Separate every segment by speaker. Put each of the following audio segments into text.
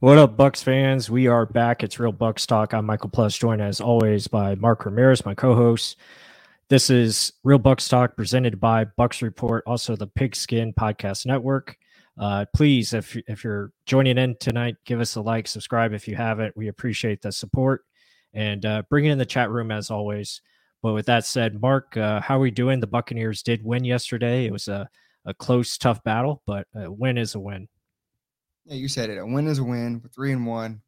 Speaker 1: What up, Bucs fans? We are back. It's Real Bucs Talk. I'm Michael Plus, joined as always by Mark Ramirez, my co-host. This is Real Bucs Talk, presented by Bucs Report, also the Pigskin Podcast Network. Uh, please, if if you're joining in tonight, give us a like, subscribe if you haven't. We appreciate the support and uh, bring it in the chat room as always. But with that said, Mark, uh, how are we doing? The Buccaneers did win yesterday. It was a, a close, tough battle, but a win is a win.
Speaker 2: Yeah, you said it. A win is a win. We're three and one.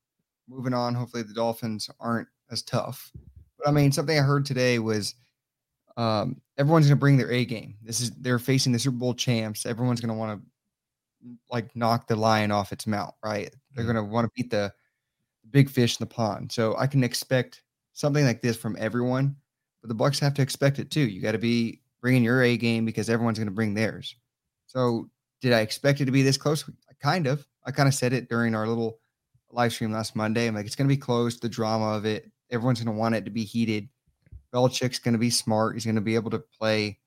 Speaker 2: Moving on. Hopefully the Dolphins aren't as tough. But I mean, something I heard today was um, everyone's going to bring their A game. This is they're facing the Super Bowl champs. Everyone's going to want to like knock the lion off its mount, right? They're
Speaker 1: Mm-hmm.
Speaker 2: going to want to beat the big fish in the pond. So I can expect something like this from everyone, but the Bucs have to expect it too. You got to be bringing your A game because everyone's going to bring theirs. So did I expect it to be this close? Kind of. I kind of said it during our little live stream last Monday. I'm like, it's going to be close. The drama of it. Everyone's going to want it to be heated. Belichick's going to be smart. He's going to be able to play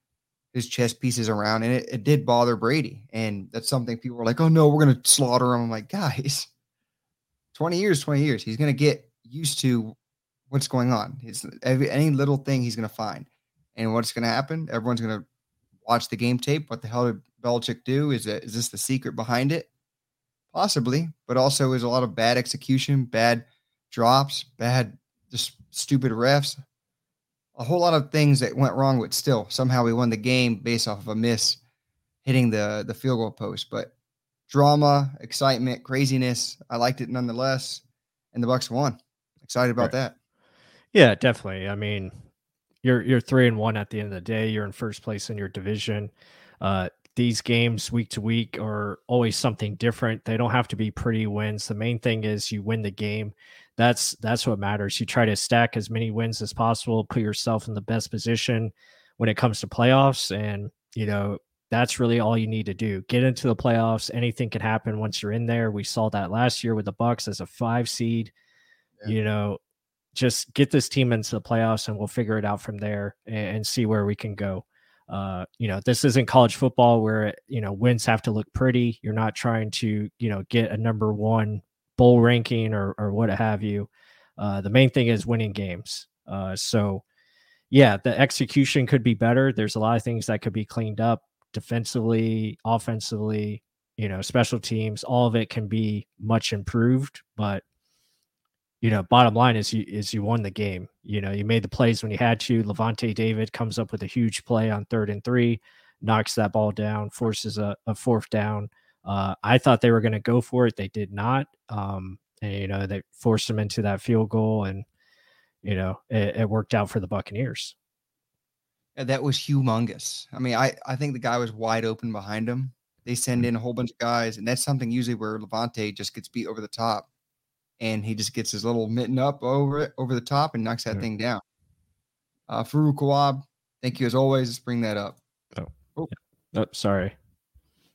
Speaker 2: his chess pieces around. And it, it did bother Brady. And that's something people were like, oh no, we're to slaughter him. I'm like, guys, 20 years, 20 years. He's to get used to what's going on. It's every, any little thing he's to find. And what's to happen? Everyone's to watch the game tape. What the hell did Belichick do? Is that is this the secret behind it? Possibly, but also is a lot of bad execution, bad drops, bad just stupid refs. A whole lot of things that went wrong, but still somehow we won the game based off of a miss hitting the the field goal post. But drama, excitement, craziness. I liked it nonetheless, and the Bucs won. Excited about
Speaker 1: Right.
Speaker 2: that.
Speaker 1: Yeah, definitely. I mean, you're you're three and one at the end of the day. You're in first place in your division. Uh, these games week to week are always something different. They don't have to be pretty wins. The main thing is you win the game. That's that's what matters. You try to stack as many wins as possible, put yourself in the best position when it comes to playoffs, and you know that's really all you need to do. Get into the playoffs. Anything can happen once you're in there. We saw that last year with the Bucs as a five seed.
Speaker 2: Yeah.
Speaker 1: You know, just get this team into the playoffs and we'll figure it out from there and, and see where we can go. Uh, you know, this isn't college football where you know wins have to look pretty. You're not trying to you know get a number one bowl ranking or or what have you. Uh, the main thing is winning games. Uh, so yeah, the execution could be better. There's a lot of things that could be cleaned up defensively, offensively. You know, special teams. All of it can be much improved, but you know, bottom line is you is you won the game. You know, you made the plays when you had to. Lavonte David comes up with a huge play on third and three, knocks that ball down, forces a, a fourth down. Uh, I thought they were going to go for it. They did not. Um, and, you know, they forced them into that field goal, and you know, it, it worked out for the Buccaneers.
Speaker 2: Yeah, that was humongous. I mean, I, I think the guy was wide open behind him. They send in a whole bunch of guys, and that's something usually where Lavonte just gets beat over the top, and he just gets his little mitten up over it, over the top, and knocks that
Speaker 1: Yeah.
Speaker 2: thing down. Uh, Farouk Kawab, thank you as always. Let's bring that up.
Speaker 1: Oh, sorry.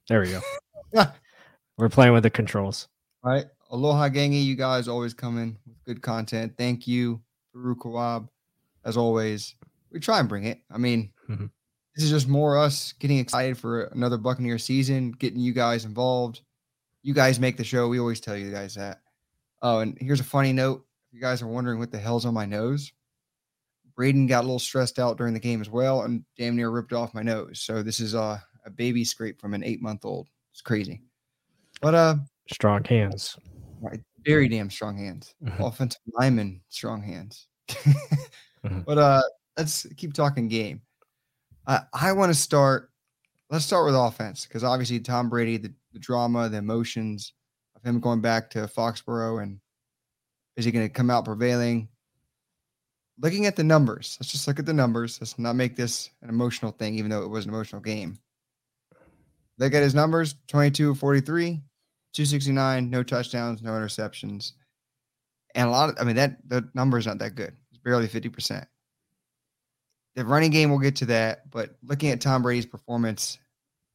Speaker 1: There we go.
Speaker 2: Yeah.
Speaker 1: We're playing with the controls.
Speaker 2: All right. Aloha Gangy, you guys always come in with good content. Thank you, Farouk Kawab. As always, we try and bring it. I mean,
Speaker 1: Mhm.
Speaker 2: this is just more us getting excited for another Buccaneer season, getting you guys involved. You guys make the show. We always tell you guys that. Oh, and here's a funny note. If you guys are wondering what the hell's on my nose, Braden got a little stressed out during the game as well and damn near ripped off my nose. So this is uh, a baby scrape from an eight month old. It's crazy. But uh
Speaker 1: Strong hands.
Speaker 2: Right. Very damn strong hands.
Speaker 1: Mhm.
Speaker 2: Offensive lineman, strong hands.
Speaker 1: Mhm.
Speaker 2: But uh let's keep talking game. I I want to start. Let's start with offense because obviously Tom Brady, the, the drama, the emotions of him going back to Foxborough and is he going to come out prevailing? Looking at the numbers, let's just look at the numbers. Let's not make this an emotional thing, even though it was an emotional game. Look at his numbers 22 43, 269, no touchdowns, no interceptions. And a lot of, I mean, that the number is not that good. It's barely 50%. The running game, we'll get to that. But looking at Tom Brady's performance,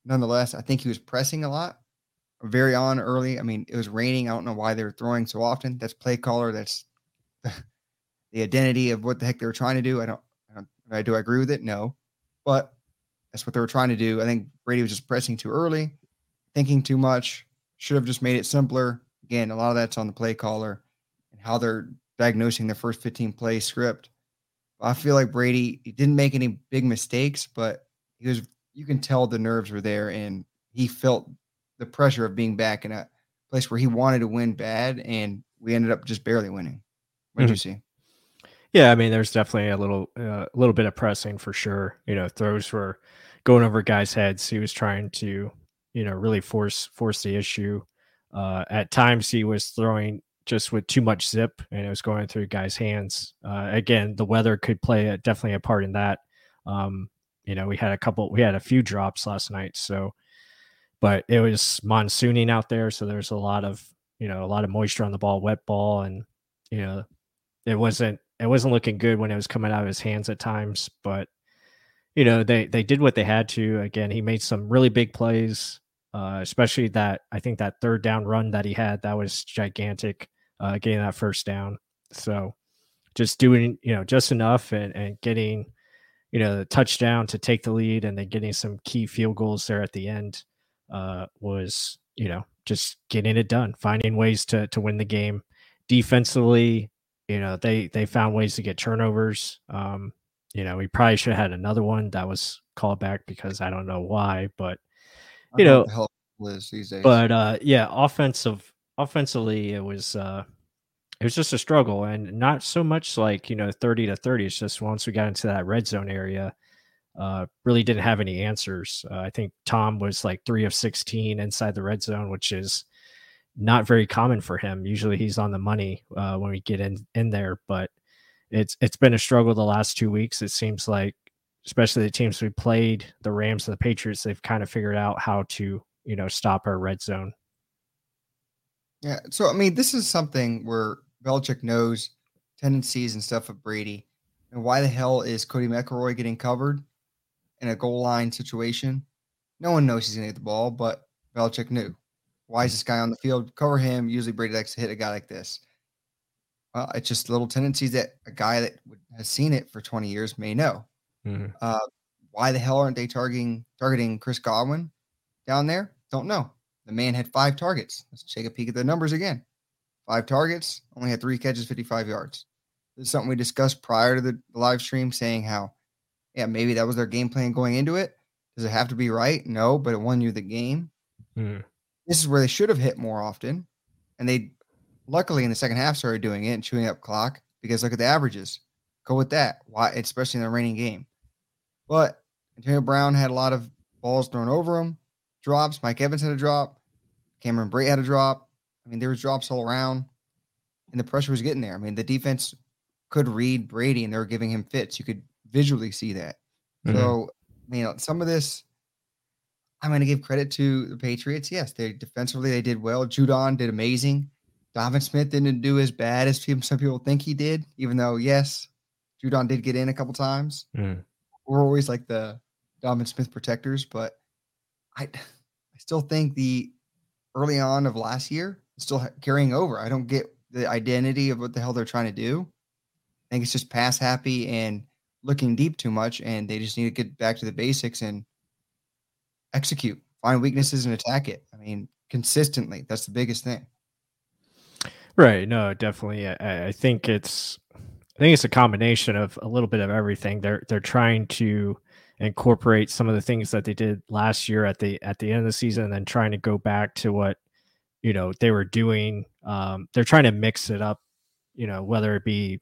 Speaker 2: nonetheless, I think he was pressing a lot very on early. I mean, it was raining. I don't know why they were throwing so often. That's play caller. That's the identity of what the heck they were trying to do. I don't, I don't, do I agree with it? No, but that's what they were trying to do. I think Brady was just pressing too early, thinking too much. Should have just made it simpler. Again, a lot of that's on the play caller and how they're diagnosing the first 15 play script. I feel like Brady he didn't make any big mistakes, but he was you can tell the nerves were there and he felt the pressure of being back in a place where he wanted to win bad, and we ended up just barely winning. What did mm-hmm. you see?
Speaker 1: Yeah, I mean, there's definitely a little, uh, a uh, little bit of pressing for sure. You know, throws were going over guys' heads. He was trying to, you know, really force force the issue. Uh, at times, he was throwing just with too much zip, and it was going through guys' hands. Uh, again, the weather could play a, definitely a part in that. Um, you know, we had a couple, we had a few drops last night, so but it was monsooning out there, so there's a lot of you know a lot of moisture on the ball, wet ball, and you know it wasn't it wasn't looking good when it was coming out of his hands at times. But you know they they did what they had to. Again, he made some really big plays, uh, especially that I think that third down run that he had that was gigantic, uh, getting that first down. So just doing you know just enough and and getting you know the touchdown to take the lead and then getting some key field goals there at the end uh, was you know just getting it done, finding ways to to win the game. Defensively, you know they they found ways to get turnovers. Um, you know we probably should have had another one that was called back because I don't know why, but you know, know
Speaker 2: Liz these days.
Speaker 1: But uh, yeah, offensive offensively it was uh it was just a struggle and not so much like you know 30 to 30 it's just once we got into that red zone area uh, really didn't have any answers. Uh, I think Tom was like three of 16 inside the red zone, which is not very common for him. Usually he's on the money uh, when we get in, in there, but it's it's been a struggle the last two weeks. It seems like, especially the teams we played, the Rams and the Patriots, they've kind of figured out how to you know stop our red zone.
Speaker 2: Yeah, so I mean, this is something where Belichick knows tendencies and stuff of Brady. And why the hell is Cody McElroy getting covered? in a goal line situation. No one knows he's going to get the ball, but Belichick knew. Why is this guy on the field? Cover him. Usually Brady likes to hit a guy like this. Well, it's just little tendencies that a guy that has seen it for 20 years may know. Mm-hmm. Uh, why the hell aren't they targeting targeting Chris Godwin down there? Don't know. The man had five targets. Let's take a peek at the numbers again. Five targets, only had three catches, 55 yards. This is something we discussed prior to the live stream, saying how yeah, maybe that was their game plan going into it. Does it have to be right? No, but it won you the game. Mm. This is where they should have hit more often. And they luckily in the second half started doing it and chewing up clock because look at the averages. Go with that. Why especially in the raining game. But Antonio Brown had a lot of balls thrown over him, drops. Mike Evans had a drop. Cameron Brate had a drop. I mean, there was drops all around, and the pressure was getting there. I mean, the defense could read Brady, and they were giving him fits. You could visually see that. Mm-hmm. So, you know, some of this, I'm going to give credit to the Patriots. Yes, they defensively they did well. Judon did amazing. Donovan Smith didn't do as bad as some people think he did, even though yes, Judon did get in a couple times. Mm. We're always like the Donovan Smith protectors, but I, I still think the early on of last year is still carrying over. I don't get the identity of what the hell they're trying to do. I think it's just pass happy and looking deep too much, and they just need to get back to the basics and execute, find weaknesses and attack it. I mean, consistently. That's the biggest thing.
Speaker 1: Right. No, definitely. I, I think it's I think it's a combination of a little bit of everything. They're they're trying to incorporate some of the things that they did last year at the at the end of the season, and then trying to go back to what you know they were doing. Um, they're trying to mix it up, you know, whether it be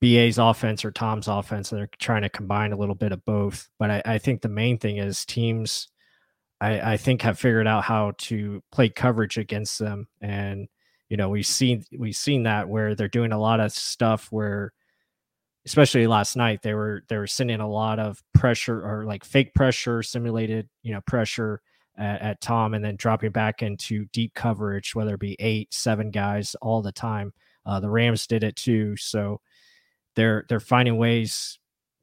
Speaker 1: BA's offense or Tom's offense. They're trying to combine a little bit of both. But I, I think the main thing is teams. I, I think have figured out how to play coverage against them. And, you know, we've seen we've seen that where they're doing a lot of stuff where especially last night they were they were sending a lot of pressure or like fake pressure simulated you know pressure at, at, tom and then dropping back into deep coverage whether it be eight seven guys all the time uh, the rams did it too so they're they're finding ways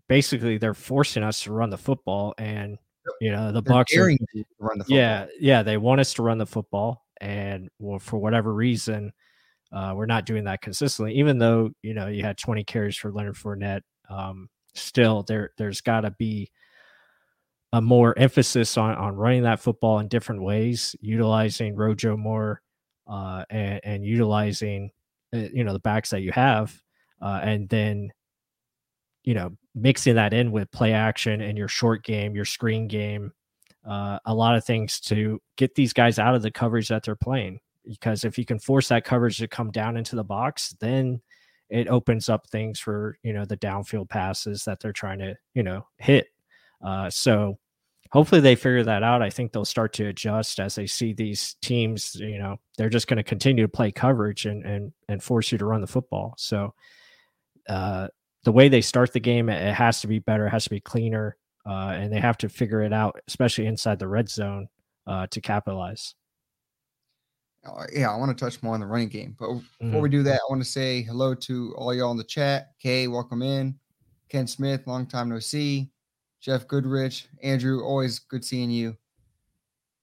Speaker 1: basically they're forcing us to run the football and you know the bucs are, run the yeah yeah they want us to run the football and well for whatever reason uh, we're not doing that consistently, even though you know you had 20 carries for Leonard Fournette. Um, still, there there's got to be a more emphasis on on running that football in different ways, utilizing Rojo more, uh, and, and utilizing uh, you know the backs that you have, uh, and then you know mixing that in with play action and your short game, your screen game, uh, a lot of things to get these guys out of the coverage that they're playing because if you can force that coverage to come down into the box, then it opens up things for you know the downfield passes that they're trying to you know hit. Uh, so hopefully they figure that out. I think they'll start to adjust as they see these teams. You know, they're just going to continue to play coverage and and and force you to run the football. So uh, the way they start the game, it has to be better. It has to be cleaner, uh, and they have to figure it out, especially inside the red zone, uh, to capitalize.
Speaker 2: Uh, yeah, I want to touch more on the running game. But before mm-hmm. we do that, I want to say hello to all y'all in the chat. Kay, welcome in. Ken Smith, long time no see. Jeff Goodrich, Andrew, always good seeing you.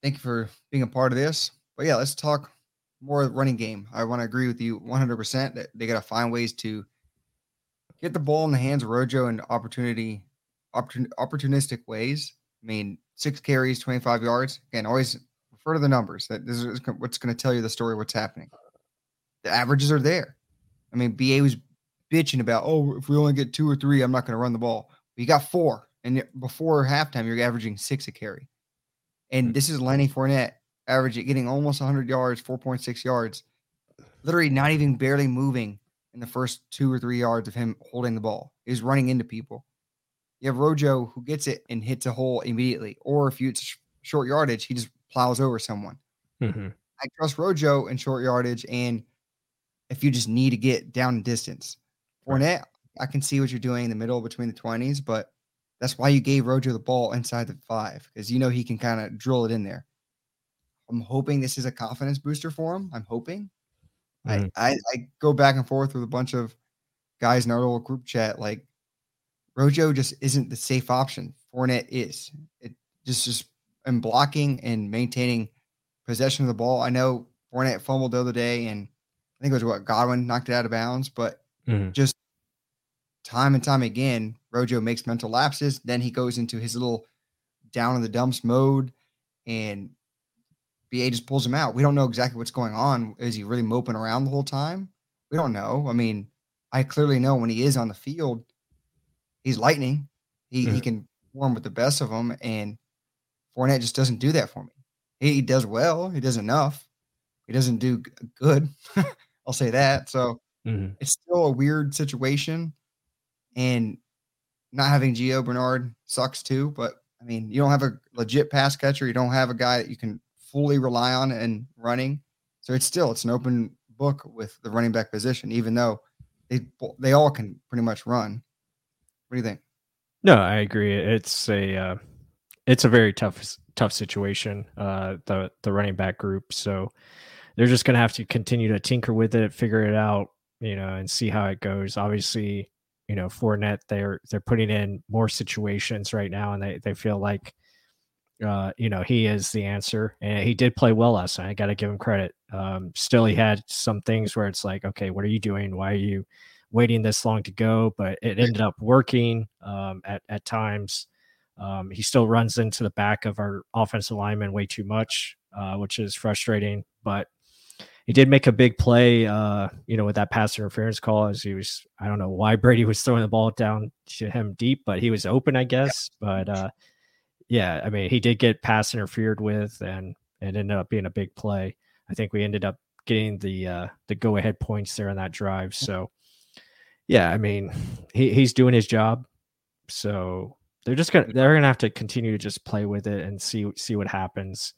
Speaker 2: Thank you for being a part of this. But yeah, let's talk more running game. I want to agree with you 100% that they got to find ways to get the ball in the hands of Rojo in opportunity, opportun, opportunistic ways. I mean, six carries, 25 yards. Again, always refer to the numbers. That this is what's going to tell you the story. What's happening? The averages are there. I mean, BA was bitching about, oh, if we only get two or three, I'm not going to run the ball. You got four, and before halftime, you're averaging six a carry. And hmm. this is Lenny Fournette averaging getting almost 100 yards, 4.6 yards, literally not even barely moving in the first two or three yards of him holding the ball. He's running into people. You have Rojo who gets it and hits a hole immediately, or if you it's short yardage, he just plows over someone. Mm-hmm. I trust Rojo in short yardage, and if you just need to get down distance, Fournette, I can see what you're doing in the middle between the twenties, but that's why you gave Rojo the ball inside the five because you know he can kind of drill it in there. I'm hoping this is a confidence booster for him. I'm hoping. Mm-hmm. I, I, I go back and forth with a bunch of guys in our little group chat. Like Rojo just isn't the safe option. Fournette is. It just just and blocking and maintaining possession of the ball. I know Fournette fumbled the other day, and I think it was what Godwin knocked it out of bounds, but mm-hmm. just time and time again, Rojo makes mental lapses. Then he goes into his little down in the dumps mode, and BA just pulls him out. We don't know exactly what's going on. Is he really moping around the whole time? We don't know. I mean, I clearly know when he is on the field, he's lightning. He mm-hmm. he can form with the best of them, and Fournette just doesn't do that for me. He, does well. He does enough. He doesn't do good. I'll say that. So mm-hmm. it's still a weird situation, and not having Gio Bernard sucks too. But I mean, you don't have a legit pass catcher. You don't have a guy that you can fully rely on and running. So it's still it's an open book with the running back position, even though they they all can pretty much run. What do you think?
Speaker 1: No, I agree. It's a uh, it's a very tough tough situation. Uh, the the running back group, so they're just gonna have to continue to tinker with it, figure it out, you know, and see how it goes. Obviously, you know, Fournette they're they're putting in more situations right now, and they they feel like. Uh, you know, he is the answer, and he did play well last night. I got to give him credit. Um, still, he had some things where it's like, okay, what are you doing? Why are you waiting this long to go? But it ended up working um, at at times. Um, he still runs into the back of our offensive lineman way too much, uh, which is frustrating. But he did make a big play, uh, you know, with that pass interference call. As he was, I don't know why Brady was throwing the ball down to him deep, but he was open, I guess. But uh, yeah, I mean, he did get pass interfered with, and it ended up being a big play. I think we ended up getting the uh, the go ahead points there on that drive. So yeah, I mean, he, he's doing his job. So they're just gonna they're gonna have to continue to just play with it and see see what happens.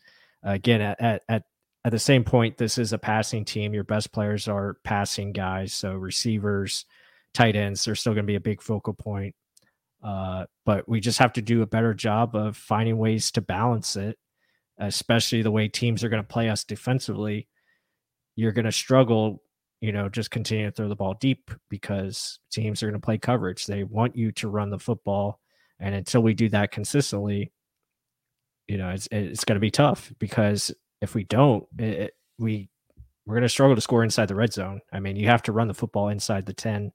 Speaker 1: Uh, again, at, at at at the same point, this is a passing team. Your best players are passing guys, so receivers, tight ends, they're still going to be a big focal point. Uh, but we just have to do a better job of finding ways to balance it, especially the way teams are going to play us defensively. You're going to struggle, you know, just continue to throw the ball deep because teams are going to play coverage. They want you to run the football. And until we do that consistently, you know, it's, it's going to be tough because if we don't, it, we, we're going to struggle to score inside the red zone. I mean, you have to run the football inside the 10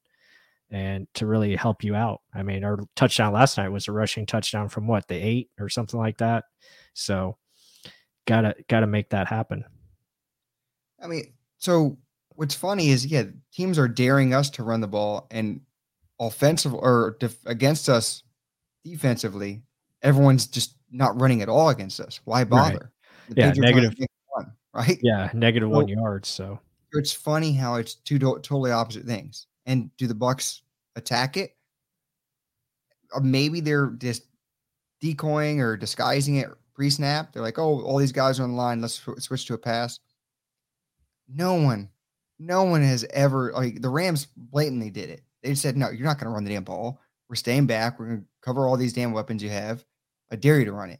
Speaker 1: and to really help you out. I mean, our touchdown last night was a rushing touchdown from what the eight or something like that. So gotta gotta make that happen.
Speaker 2: I mean, so what's funny is yeah, teams are daring us to run the ball and offensive or def- against us defensively, everyone's just not running at all against us. Why bother?
Speaker 1: Right. Yeah, negative one, right? Yeah, negative so, one yards. So
Speaker 2: it's funny how it's two do- totally opposite things. And do the Bucs attack it? Or maybe they're just decoying or disguising it pre-snap. They're like, "Oh, all these guys are on the line. Let's switch to a pass." No one, no one has ever like the Rams blatantly did it. They said, "No, you're not going to run the damn ball. We're staying back. We're going to cover all these damn weapons you have. I dare you to run it."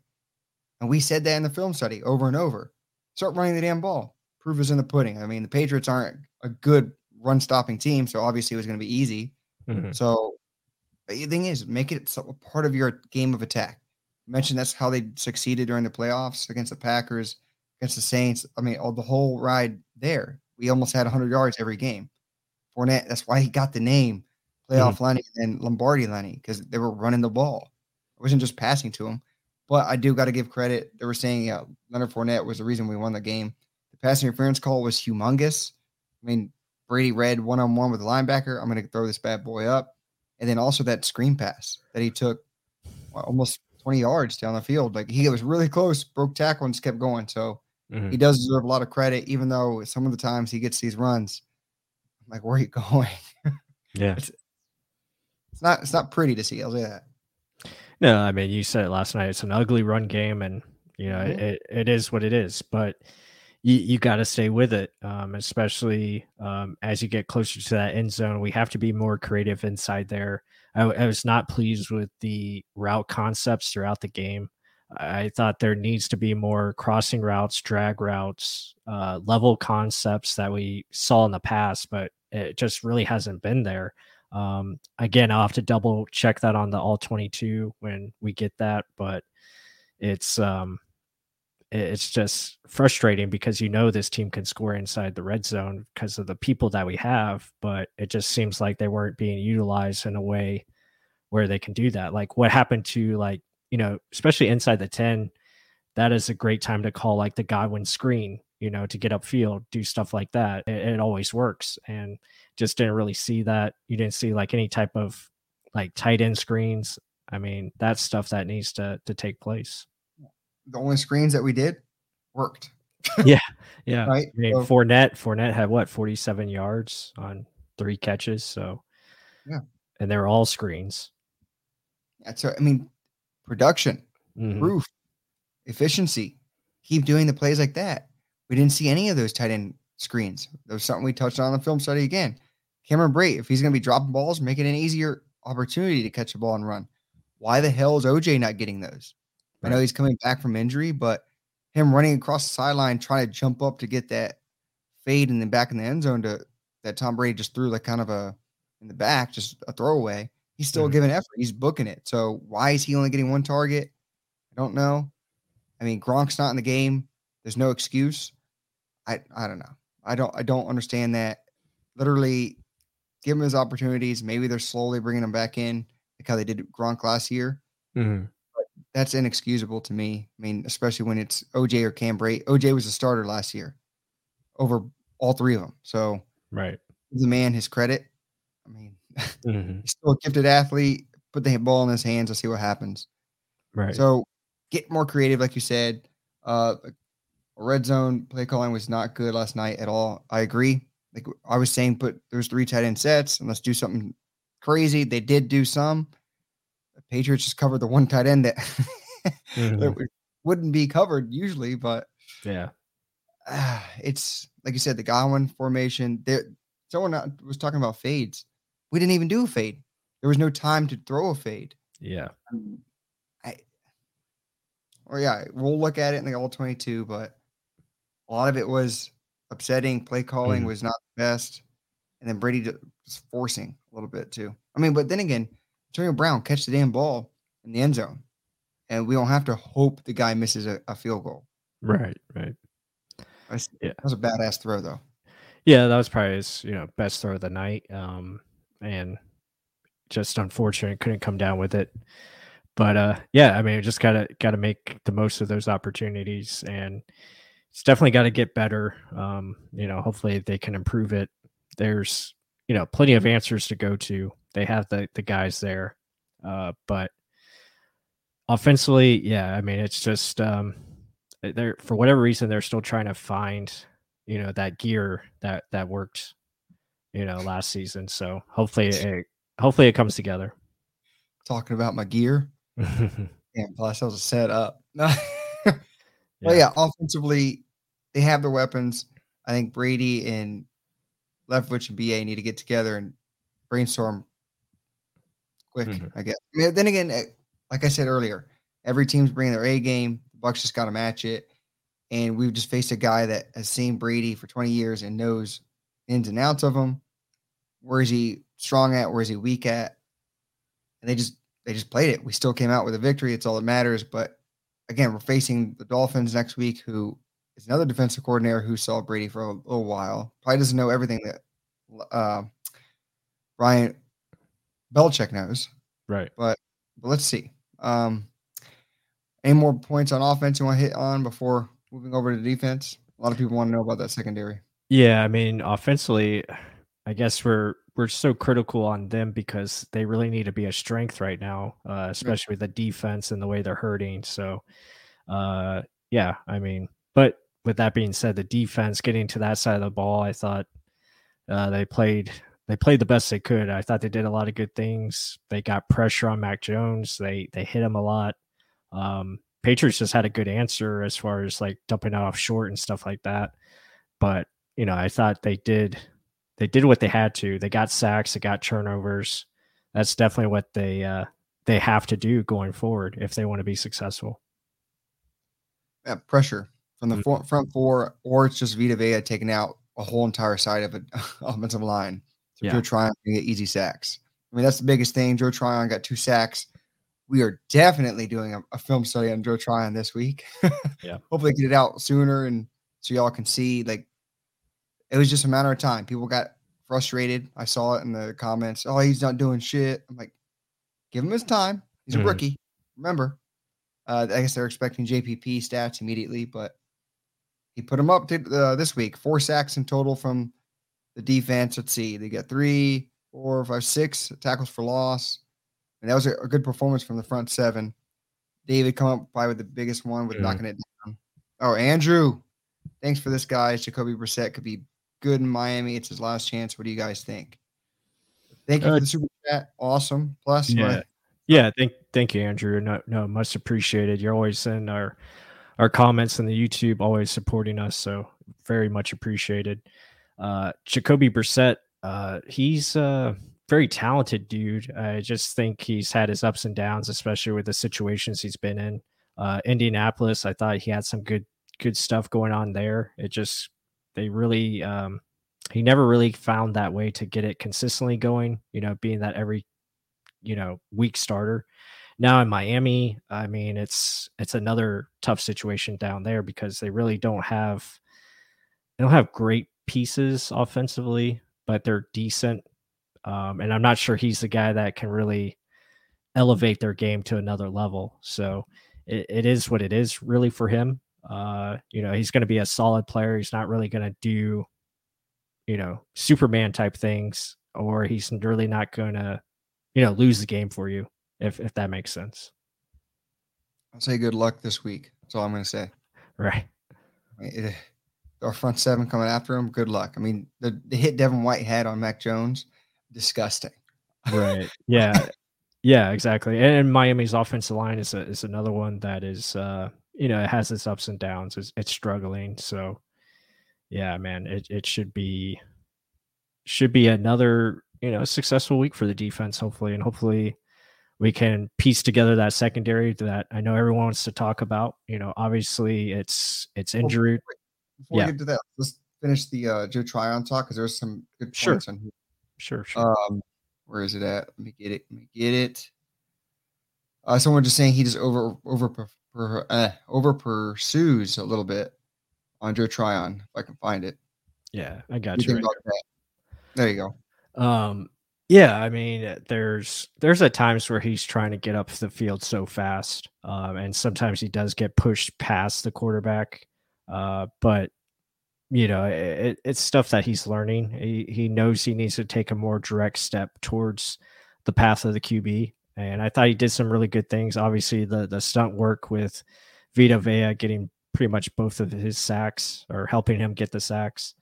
Speaker 2: And we said that in the film study over and over. Start running the damn ball. Proof is in the pudding. I mean, the Patriots aren't a good run stopping team, so obviously it was going to be easy. Mm-hmm. So the thing is, make it a part of your game of attack. I mentioned that's how they succeeded during the playoffs against the Packers, against the Saints. I mean, all the whole ride there, we almost had 100 yards every game. Fournette, that's why he got the name playoff mm-hmm. Lenny and Lombardi Lenny because they were running the ball. It wasn't just passing to him. But I do got to give credit. They were saying yeah, Leonard Fournette was the reason we won the game. The pass interference call was humongous. I mean, Brady read one on one with the linebacker. I'm going to throw this bad boy up. And then also that screen pass that he took almost 20 yards down the field. Like he was really close, broke tackle, and just kept going. So mm-hmm. he does deserve a lot of credit, even though some of the times he gets these runs. I'm like, where are you going?
Speaker 1: Yeah.
Speaker 2: it's, it's not it's not pretty to see. I'll say that.
Speaker 1: No, I mean you said it last night. It's an ugly run game, and you know mm-hmm. it, it is what it is. But you, you got to stay with it, um, especially um, as you get closer to that end zone. We have to be more creative inside there. I, I was not pleased with the route concepts throughout the game. I thought there needs to be more crossing routes, drag routes, uh, level concepts that we saw in the past, but it just really hasn't been there. Um, again, I'll have to double check that on the all 22 when we get that, but it's um, it's just frustrating because you know this team can score inside the red zone because of the people that we have, but it just seems like they weren't being utilized in a way where they can do that. Like what happened to like, you know, especially inside the 10, that is a great time to call like the Godwin screen, you know, to get upfield, do stuff like that. It, it always works. And just didn't really see that. You didn't see like any type of like tight end screens. I mean, that's stuff that needs to to take place
Speaker 2: the only screens that we did worked.
Speaker 1: yeah, yeah. Right. I mean, so, Fournette, Fournette had what forty-seven yards on three catches. So,
Speaker 2: yeah,
Speaker 1: and they're all screens.
Speaker 2: That's I mean, production, mm-hmm. proof, efficiency. Keep doing the plays like that. We didn't see any of those tight end screens. There was something we touched on in the film study again. Cameron Brate, if he's going to be dropping balls, make it an easier opportunity to catch a ball and run. Why the hell is OJ not getting those? I know he's coming back from injury, but him running across the sideline trying to jump up to get that fade and then back in the end zone to that Tom Brady just threw like kind of a in the back, just a throwaway. He's still mm-hmm. giving effort. He's booking it. So why is he only getting one target? I don't know. I mean, Gronk's not in the game. There's no excuse. I I don't know. I don't I don't understand that. Literally, give him his opportunities. Maybe they're slowly bringing him back in, like how they did Gronk last year.
Speaker 1: Mm-hmm
Speaker 2: that's inexcusable to me. I mean, especially when it's OJ or Cam Brate. OJ was a starter last year over all three of them. So,
Speaker 1: right,
Speaker 2: the man his credit. I mean,
Speaker 1: mm-hmm.
Speaker 2: he's still a gifted athlete. Put the ball in his hands. Let's see what happens.
Speaker 1: Right.
Speaker 2: So, get more creative, like you said. Uh, red zone play calling was not good last night at all. I agree. Like I was saying, put those three tight end sets and let's do something crazy. They did do some. Patriots just covered the one tight end that,
Speaker 1: Mhm.
Speaker 2: that wouldn't be covered usually, but
Speaker 1: Yeah.
Speaker 2: uh, it's like you said, the Godwin formation. There, someone was talking about fades. We didn't even do a fade. There was no time to throw a fade.
Speaker 1: Yeah.
Speaker 2: Um, I, or yeah, we'll look at it in the all 22, but a lot of it was upsetting. Play calling
Speaker 1: Mhm.
Speaker 2: was not the best. And then Brady was forcing a little bit too. I mean, but then again, Antonio Brown catch the damn ball in the end zone. And we don't have to hope the guy misses a, a field goal.
Speaker 1: Right. Right.
Speaker 2: That's,
Speaker 1: Yeah.
Speaker 2: That was a badass throw, though.
Speaker 1: Yeah, that was probably his, you know, best throw of the night. Um, and just unfortunate couldn't come down with it. But uh yeah, I mean just gotta gotta make the most of those opportunities and it's definitely gotta get better. Um, you know, hopefully they can improve it. There's, you know, plenty of answers to go to. They have the the guys there. Uh, but offensively, yeah, I mean it's just um they're for whatever reason they're still trying to find you know that gear that that worked you know last season so hopefully it hopefully it comes together
Speaker 2: Talking about my gear.
Speaker 1: yeah.
Speaker 2: Damn, plus I was a setup. Well, yeah, offensively, they have the weapons. I think Brady and Leftwich and BA need to get together and brainstorm quick.
Speaker 1: Mhm.
Speaker 2: I guess. I mean, then again, eh, like I said earlier, every team's bringing their A game. The Bucs just got to match it, and we've just faced a guy that has seen Brady for 20 years and knows ins and outs of him. Where is he strong at? Where is he weak at? And they just they just played it. We still came out with a victory. It's all that matters. But again, we're facing the Dolphins next week, who is another defensive coordinator who saw Brady for a little while. Probably doesn't know everything that uh, Brian Belichick knows.
Speaker 1: right
Speaker 2: But but let's see. Um, any more points on offense you want to hit on before moving over to defense? A lot of people want to know about that secondary.
Speaker 1: yeah i mean offensively i guess we're we're so critical on them because they really need to be a strength right now uh especially with the defense and the way they're hurting so uh yeah i mean but with that being said the defense getting to that side of the ball i thought uh they played they played the best they could. I thought they did a lot of good things. They got pressure on mac jones. They they hit him a lot. Um patriots just had a good answer as far as like dumping it off short and stuff like that. But you know i thought they did they did what they had to. They got sacks they got turnovers. That's definitely what they uh they have to do going forward if they want to be successful.
Speaker 2: Yeah, pressure from the
Speaker 1: Mm.
Speaker 2: for- front four, or it's just Vita Vea taking out a whole entire side of an offensive line. So
Speaker 1: Yeah.
Speaker 2: Joe Tryon can get easy sacks. I mean, that's the biggest thing. Joe Tryon got two sacks. We are definitely doing a, a film study on Joe Tryon this week.
Speaker 1: Yeah.
Speaker 2: Hopefully get it out sooner and so y'all can see like it was just a matter of time. People got frustrated. I saw it in the comments. Oh, he's not doing shit. I'm like, give him his time. He's a
Speaker 1: Mhm.
Speaker 2: rookie. Remember, uh, I guess they're expecting JPP stats immediately, but he put him up to, uh, this week. Four sacks in total from the defense. Let's see, they got three, four, five, six tackles for loss, and that was a, a good performance from the front seven. David come up probably with the biggest one with
Speaker 1: Mhm.
Speaker 2: knocking it down. Oh, Andrew, thanks for this, guys. Jacoby Brissett could be good in Miami. It's his last chance. What do you guys think? Thank you
Speaker 1: Uh,
Speaker 2: for the super chat. Awesome. Plus,
Speaker 1: Yeah.
Speaker 2: my-
Speaker 1: Yeah, thank thank you, Andrew. No, no, much appreciated. You're always in our our comments in the YouTube, always supporting us. So very much appreciated. Uh Jacoby Brissett, uh, he's a very talented dude. I just think he's had his ups and downs, especially with the situations he's been in. Uh Indianapolis, I thought he had some good good stuff going on there. It just they really um he never really found that way to get it consistently going, you know, being that every you know weak starter now in miami i mean it's it's another tough situation down there because they really don't have they don't have great pieces offensively but they're decent um, and i'm not sure he's the guy that can really elevate their game to another level. So it, it is what it is really for him. Uh, you know he's going to be a solid player. He's not really going to do you know superman type things or he's really not going to you know lose the game for you if if that makes sense.
Speaker 2: I'll say good luck this week. That's all I'm going to say.
Speaker 1: right.
Speaker 2: It- our front seven coming after him. Good luck. I mean, the, the hit Devin White had on Mac Jones, disgusting.
Speaker 1: right yeah Yeah, exactly. And, and Miami's offensive line is a, is another one that is uh you know it has its ups and downs. It's, it's struggling. So yeah, man, it it should be should be another you know successful week for the defense. Hopefully, and hopefully we can piece together that secondary that I know everyone wants to talk about. You know, obviously it's it's injury.
Speaker 2: Before yeah. we get to that, let's finish the uh, Joe Tryon talk because there's some good
Speaker 1: sure.
Speaker 2: points on here.
Speaker 1: Sure, sure.
Speaker 2: Um, where is it at? Let me get it. Let me get it. Uh, someone just saying he just over over per, uh, over pursues a little bit on Joe Tryon. If I can find it.
Speaker 1: Yeah, I got you. Right there.
Speaker 2: there you
Speaker 1: go. Um, yeah, I mean, there's there's at times where he's trying to get up the field so fast, um, and sometimes he does get pushed past the quarterback. Uh, but you know, it, it's stuff that he's learning. He he knows he needs to take a more direct step towards the path of the QB. And I thought he did some really good things. Obviously, the the stunt work with Vita Vea getting pretty much both of his sacks or helping him get the sacks.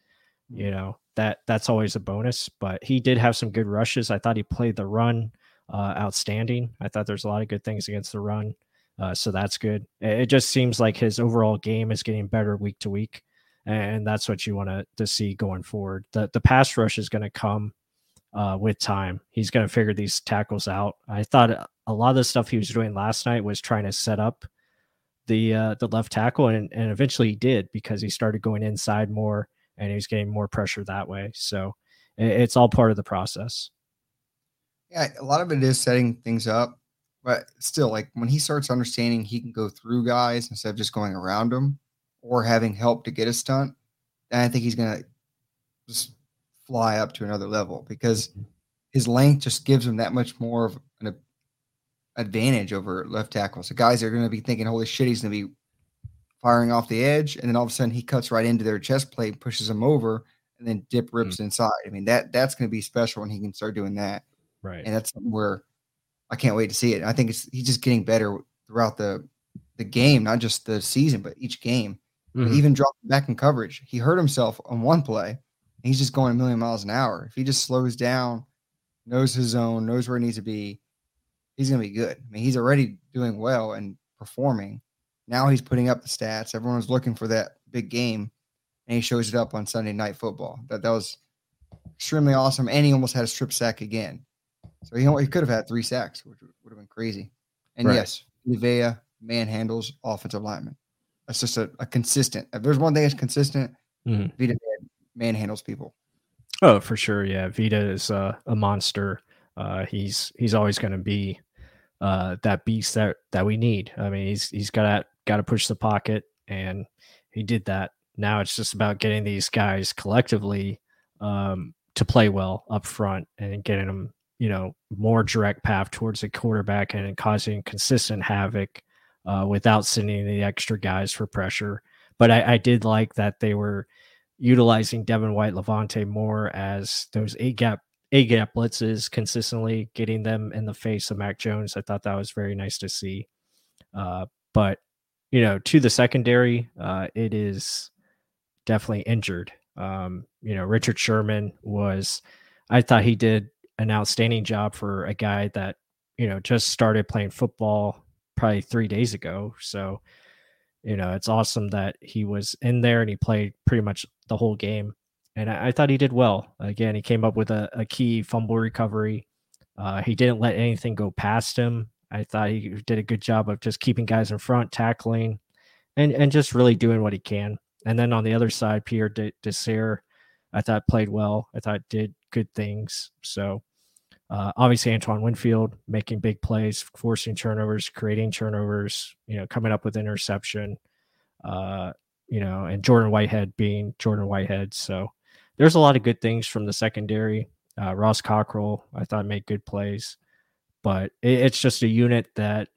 Speaker 1: You mm-hmm. know that that's always a bonus. But he did have some good rushes. I thought he played the run uh, outstanding. I thought there's a lot of good things against the run. Uh, so that's good. It just seems like his overall game is getting better week to week and that's what you want to, to see going forward. The the pass rush is going to come uh, with time. He's going to figure these tackles out. I thought a lot of the stuff he was doing last night was trying to set up the uh, the left tackle, and and eventually he did because he started going inside more and he was getting more pressure that way. So it, it's all part of the process.
Speaker 2: Yeah, a lot of it is setting things up, but still, like when he starts understanding he can go through guys instead of just going around them, or having help to get a stunt, I think he's going to just fly up to another level because mm-hmm. his length just gives him that much more of an advantage over left tackle. So guys are going to be thinking, holy shit, he's going to be firing off the edge. And then all of a sudden he cuts right into their chest plate, pushes them over, and then dip rips mm-hmm. inside. I mean, that that's going to be special when he can start doing that.
Speaker 1: Right.
Speaker 2: And that's where I can't wait to see it. I think it's he's just getting better throughout the the game, not just the season, but each game. Mm-hmm. Even dropping back in coverage. He hurt himself on one play. He's just going a million miles an hour. If he just slows down, knows his zone, knows where he needs to be, he's going to be good. I mean, he's already doing well and performing. Now he's putting up the stats. Everyone's looking for that big game, and he shows it up on Sunday Night Football. That that was extremely awesome. And he almost had a strip sack again. So he, he could have had three sacks, which would have been crazy. And right. yes, Livea manhandles offensive lineman. That's just a, a consistent. If there's one thing that's consistent, mm-hmm. Vita manhandles people.
Speaker 1: Oh, for sure. Yeah, Vita is uh, a monster. Uh, he's he's always going to be uh, that beast that that we need. I mean, he's he's got to got to push the pocket, and he did that. Now it's just about getting these guys collectively um, to play well up front and getting them, you know, more direct path towards the quarterback and causing consistent havoc uh, without sending the extra guys for pressure. But I, I, did like that they were utilizing Devin White, Lavonte more as those A gap A gap blitzes consistently, getting them in the face of Mac Jones. I thought that was very nice to see. Uh, but you know, to the secondary, uh, it is definitely injured. Um, you know, Richard Sherman was. I thought he did an outstanding job for a guy that you know just started playing football probably three days ago. So, you know, it's awesome that he was in there and he played pretty much the whole game. And I, I thought he did well. Again, he came up with a, a key fumble recovery. Uh, he didn't let anything go past him. I thought he did a good job of just keeping guys in front, tackling, and and just really doing what he can. And then on the other side, Pierre Desir, I thought played well. I thought did good things. So uh, obviously, Antoine Winfield making big plays, forcing turnovers, creating turnovers, you know, coming up with interception, uh, you know, and Jordan Whitehead being Jordan Whitehead. So there's a lot of good things from the secondary. Uh, Ross Cockrell, I thought made good plays, but it, it's just a unit that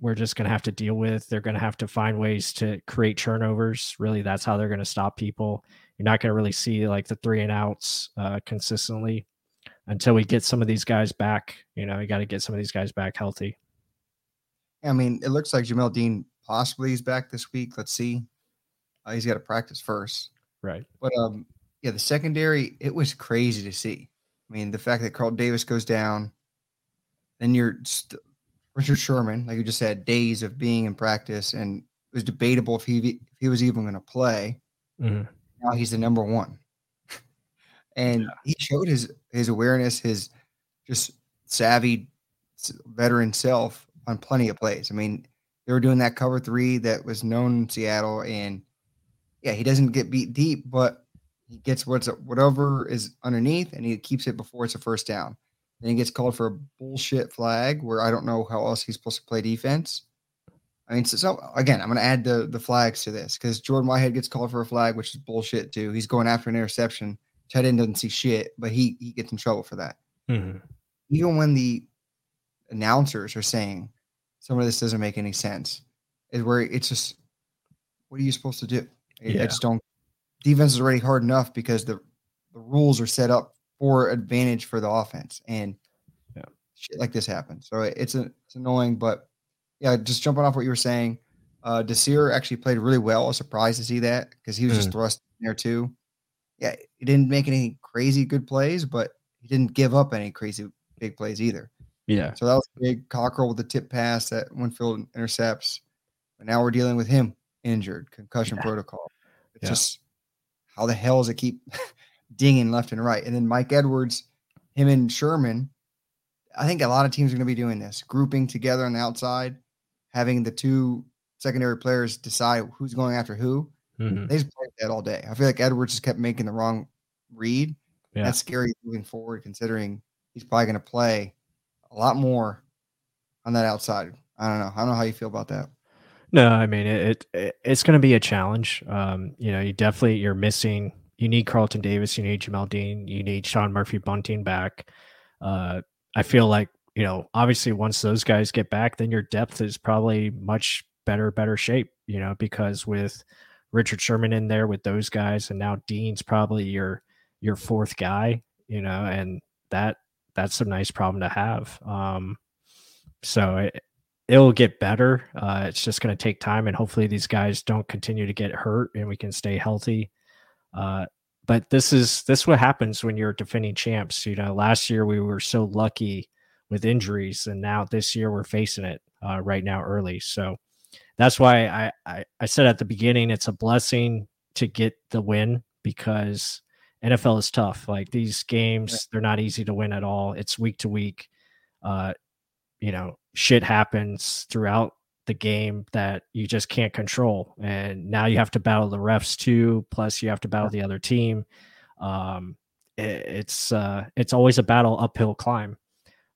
Speaker 1: we're just going to have to deal with. They're going to have to find ways to create turnovers. Really, that's how they're going to stop people. You're not going to really see like the three and outs uh, consistently until we get some of these guys back. You know, you got to get some of these guys back healthy.
Speaker 2: I mean, it looks like Jamel Dean possibly is back this week. Let's see. Uh, he's got to practice first.
Speaker 1: Right.
Speaker 2: But um, yeah, the secondary, it was crazy to see. I mean, the fact that Carl Davis goes down, then you're st- Richard Sherman, like you just said, days of being in practice, and it was debatable if he if he was even going to play.
Speaker 1: Mm-hmm.
Speaker 2: Now he's the number one, and yeah. he showed his his awareness, his just savvy veteran self on plenty of plays. I mean, they were doing that cover three that was known in Seattle, and yeah, he doesn't get beat deep, but he gets what's whatever is underneath, and he keeps it before it's a first down. Then he gets called for a bullshit flag where I don't know how else he's supposed to play defense. I mean, so, so again, I'm going to add the the flags to this because Jordan Whitehead gets called for a flag, which is bullshit too. He's going after an interception. Tight end doesn't see shit, but he he gets in trouble for that.
Speaker 1: Mm-hmm.
Speaker 2: Even when the announcers are saying some of this doesn't make any sense, is where it's just what are you supposed to do? Yeah. I just don't. Defense is already hard enough because the the rules are set up for advantage for the offense, and yeah. shit like this happens. So it's a, it's annoying, but yeah, just jumping off what you were saying, uh, Desir actually played really well. I was surprised to see that because he was mm. just thrust in there too. Yeah, he didn't make any crazy good plays, but he didn't give up any crazy big plays either.
Speaker 1: Yeah.
Speaker 2: So that was big. Cockrell with the tip pass that Winfield intercepts. But now we're dealing with him injured, concussion yeah. protocol. It's yeah. just how the hell does it keep dinging left and right? And then Mike Edwards, him and Sherman. I think a lot of teams are going to be doing this, grouping together on the outside, having the two secondary players decide who's going after who. Mm-hmm. They just played that all day. I feel like Edwards just kept making the wrong read. Yeah. That's scary moving forward, considering he's probably going to play a lot more on that outside. I don't know. I don't know how you feel about that.
Speaker 1: No, I mean it. it it's going to be a challenge. Um, you know, you definitely you're missing. You need Carlton Davis. You need Jamel Dean. You need Sean Murphy Bunting back. Uh, I feel like you know, obviously, once those guys get back, then your depth is probably much better, better shape. You know, because with Richard Sherman in there with those guys, and now Dean's probably your your fourth guy. You know, and that that's a nice problem to have. Um, so it, it'll get better. Uh, it's just going to take time, and hopefully these guys don't continue to get hurt, and we can stay healthy. Uh, but this is this is what happens when you're defending champs. You know, last year we were so lucky with injuries, and now this year we're facing it uh, right now early. So that's why I, I I said at the beginning it's a blessing to get the win because NFL is tough. Like these games, they're not easy to win at all. It's week to week. Uh, you know, shit happens throughout the game that you just can't control. And now you have to battle the refs too. Plus, you have to battle the other team. Um, it, it's uh, it's always a battle uphill climb.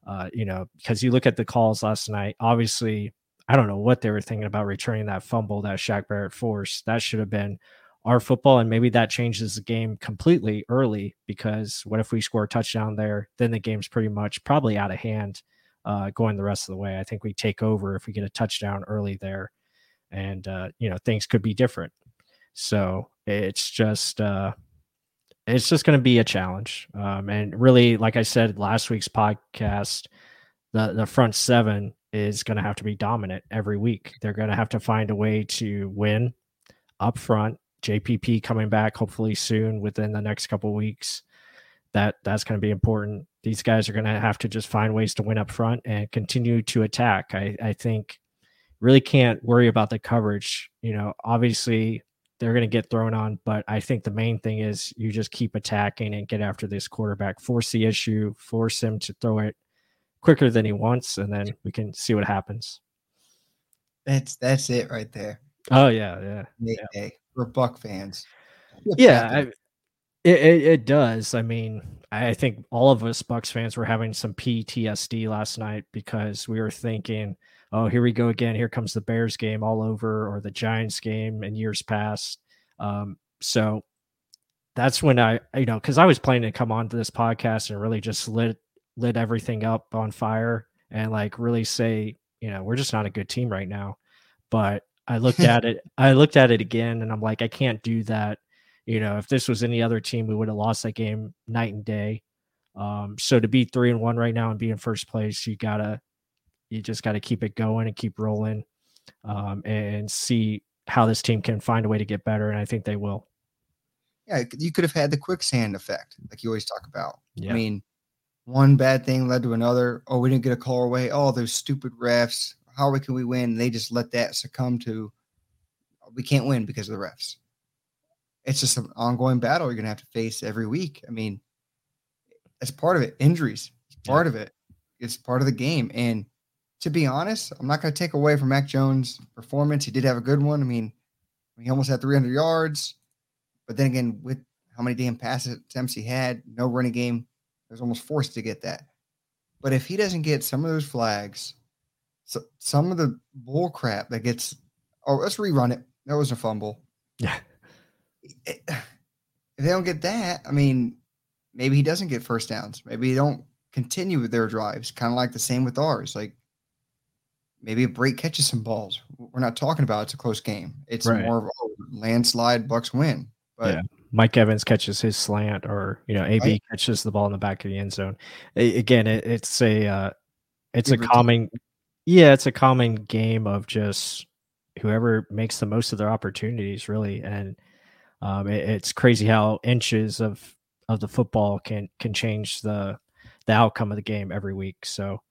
Speaker 1: Uh, you know, because you look at the calls last night. Obviously, I don't know what they were thinking about returning that fumble that Shaq Barrett forced. That should have been our football and maybe that changes the game completely early because what if we score a touchdown there? Then the game's pretty much probably out of hand uh, going the rest of the way. I think we take over if we get a touchdown early there and uh, you know things could be different. So it's just uh, it's just going to be a challenge. Um, and really like i said last week's podcast the the front seven is going to have to be dominant every week they're going to have to find a way to win up front JPP coming back hopefully soon within the next couple weeks. That that's going to be important. These guys are going to have to just find ways to win up front and continue to attack. I, I think really can't worry about the coverage. You know, obviously they're going to get thrown on, but I think the main thing is you just keep attacking and get after this quarterback, force the issue, force him to throw it quicker than he wants, and then we can see what happens.
Speaker 2: That's that's it right there.
Speaker 1: Oh yeah, yeah.
Speaker 2: yeah for Buc fans.
Speaker 1: yeah, I, it, it, it does. I mean, I think all of us Bucs fans were having some PTSD last night because we were thinking, "Oh, here we go again. Here comes the Bears game all over, or the Giants game in years past." Um, so that's when I, you know, because I was planning to come on to this podcast and really just lit lit everything up on fire and like really say, you know, we're just not a good team right now. But I looked at it. I looked at it again, and I'm like, I can't do that. You know, if this was any other team, we would have lost that game night and day. Um, so to be three and one right now and be in first place, you gotta, you just gotta keep it going and keep rolling, um, and see how this team can find a way to get better. And I think they will.
Speaker 2: Yeah, you could have had the quicksand effect, like you always talk about. Yeah. I mean, one bad thing led to another. Oh, we didn't get a call away. Oh, those stupid refs. How can we win? They just let that succumb to we can't win because of the refs. It's just an ongoing battle you're gonna have to face every week. I mean, it's part of it. Injuries, it's part yeah. of it. It's part of the game. And to be honest, I'm not gonna take away from Mac Jones' performance. He did have a good one. I mean, he almost had 300 yards, but then again, with how many damn pass attempts he had, no running game, was almost forced to get that. But if he doesn't get some of those flags, so some of the bull crap that gets, oh, let's rerun it. That was a fumble.
Speaker 1: Yeah.
Speaker 2: If they don't get that, I mean, maybe he doesn't get first downs. Maybe he don't continue with their drives. Kind of like the same with ours. Like maybe a break catches some balls. We're not talking about it's a close game. It's right. more of a landslide Bucs win. But yeah.
Speaker 1: Mike Evans catches his slant, or you know, AB right. catches the ball in the back of the end zone. again, it, it's a uh, it's Give a calming, yeah, it's a common game of just whoever makes the most of their opportunities, really. And um, it, it's crazy how inches of of the football can can change the the outcome of the game every week. So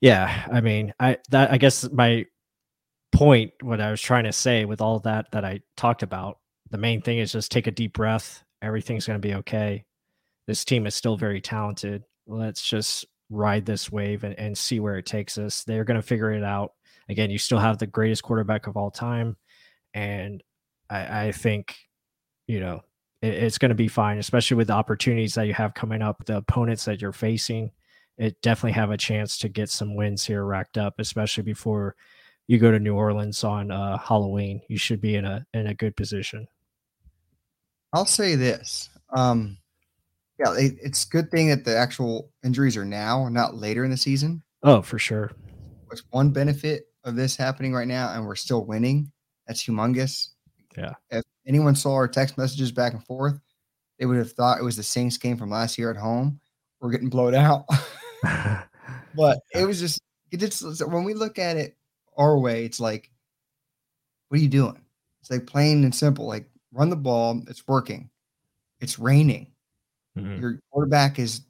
Speaker 1: yeah, I mean, I that I guess my point, what I was trying to say with all that that I talked about, the main thing is just take a deep breath. Everything's going to be okay. This team is still very talented. Let's just ride this wave and, and see where it takes us. They're going to figure it out. Again, you still have the greatest quarterback of all time. And I, I think, you know, it, it's going to be fine, especially with the opportunities that you have coming up, the opponents that you're facing it definitely have a chance to get some wins here racked up, especially before you go to New Orleans on uh, Halloween. You should be in a in a good position.
Speaker 2: I'll say this. Um, yeah, it, it's good thing that the actual injuries are now, not later in the season.
Speaker 1: Oh, for sure.
Speaker 2: What's one benefit of this happening right now, and we're still winning? That's humongous.
Speaker 1: Yeah.
Speaker 2: If anyone saw our text messages back and forth, they would have thought it was the Saints game from last year at home. We're getting blown out. but it was just it just when we look at it our way, it's like, what are you doing? It's like plain and simple. Like run the ball. It's working. It's raining. Mm-hmm. Your quarterback is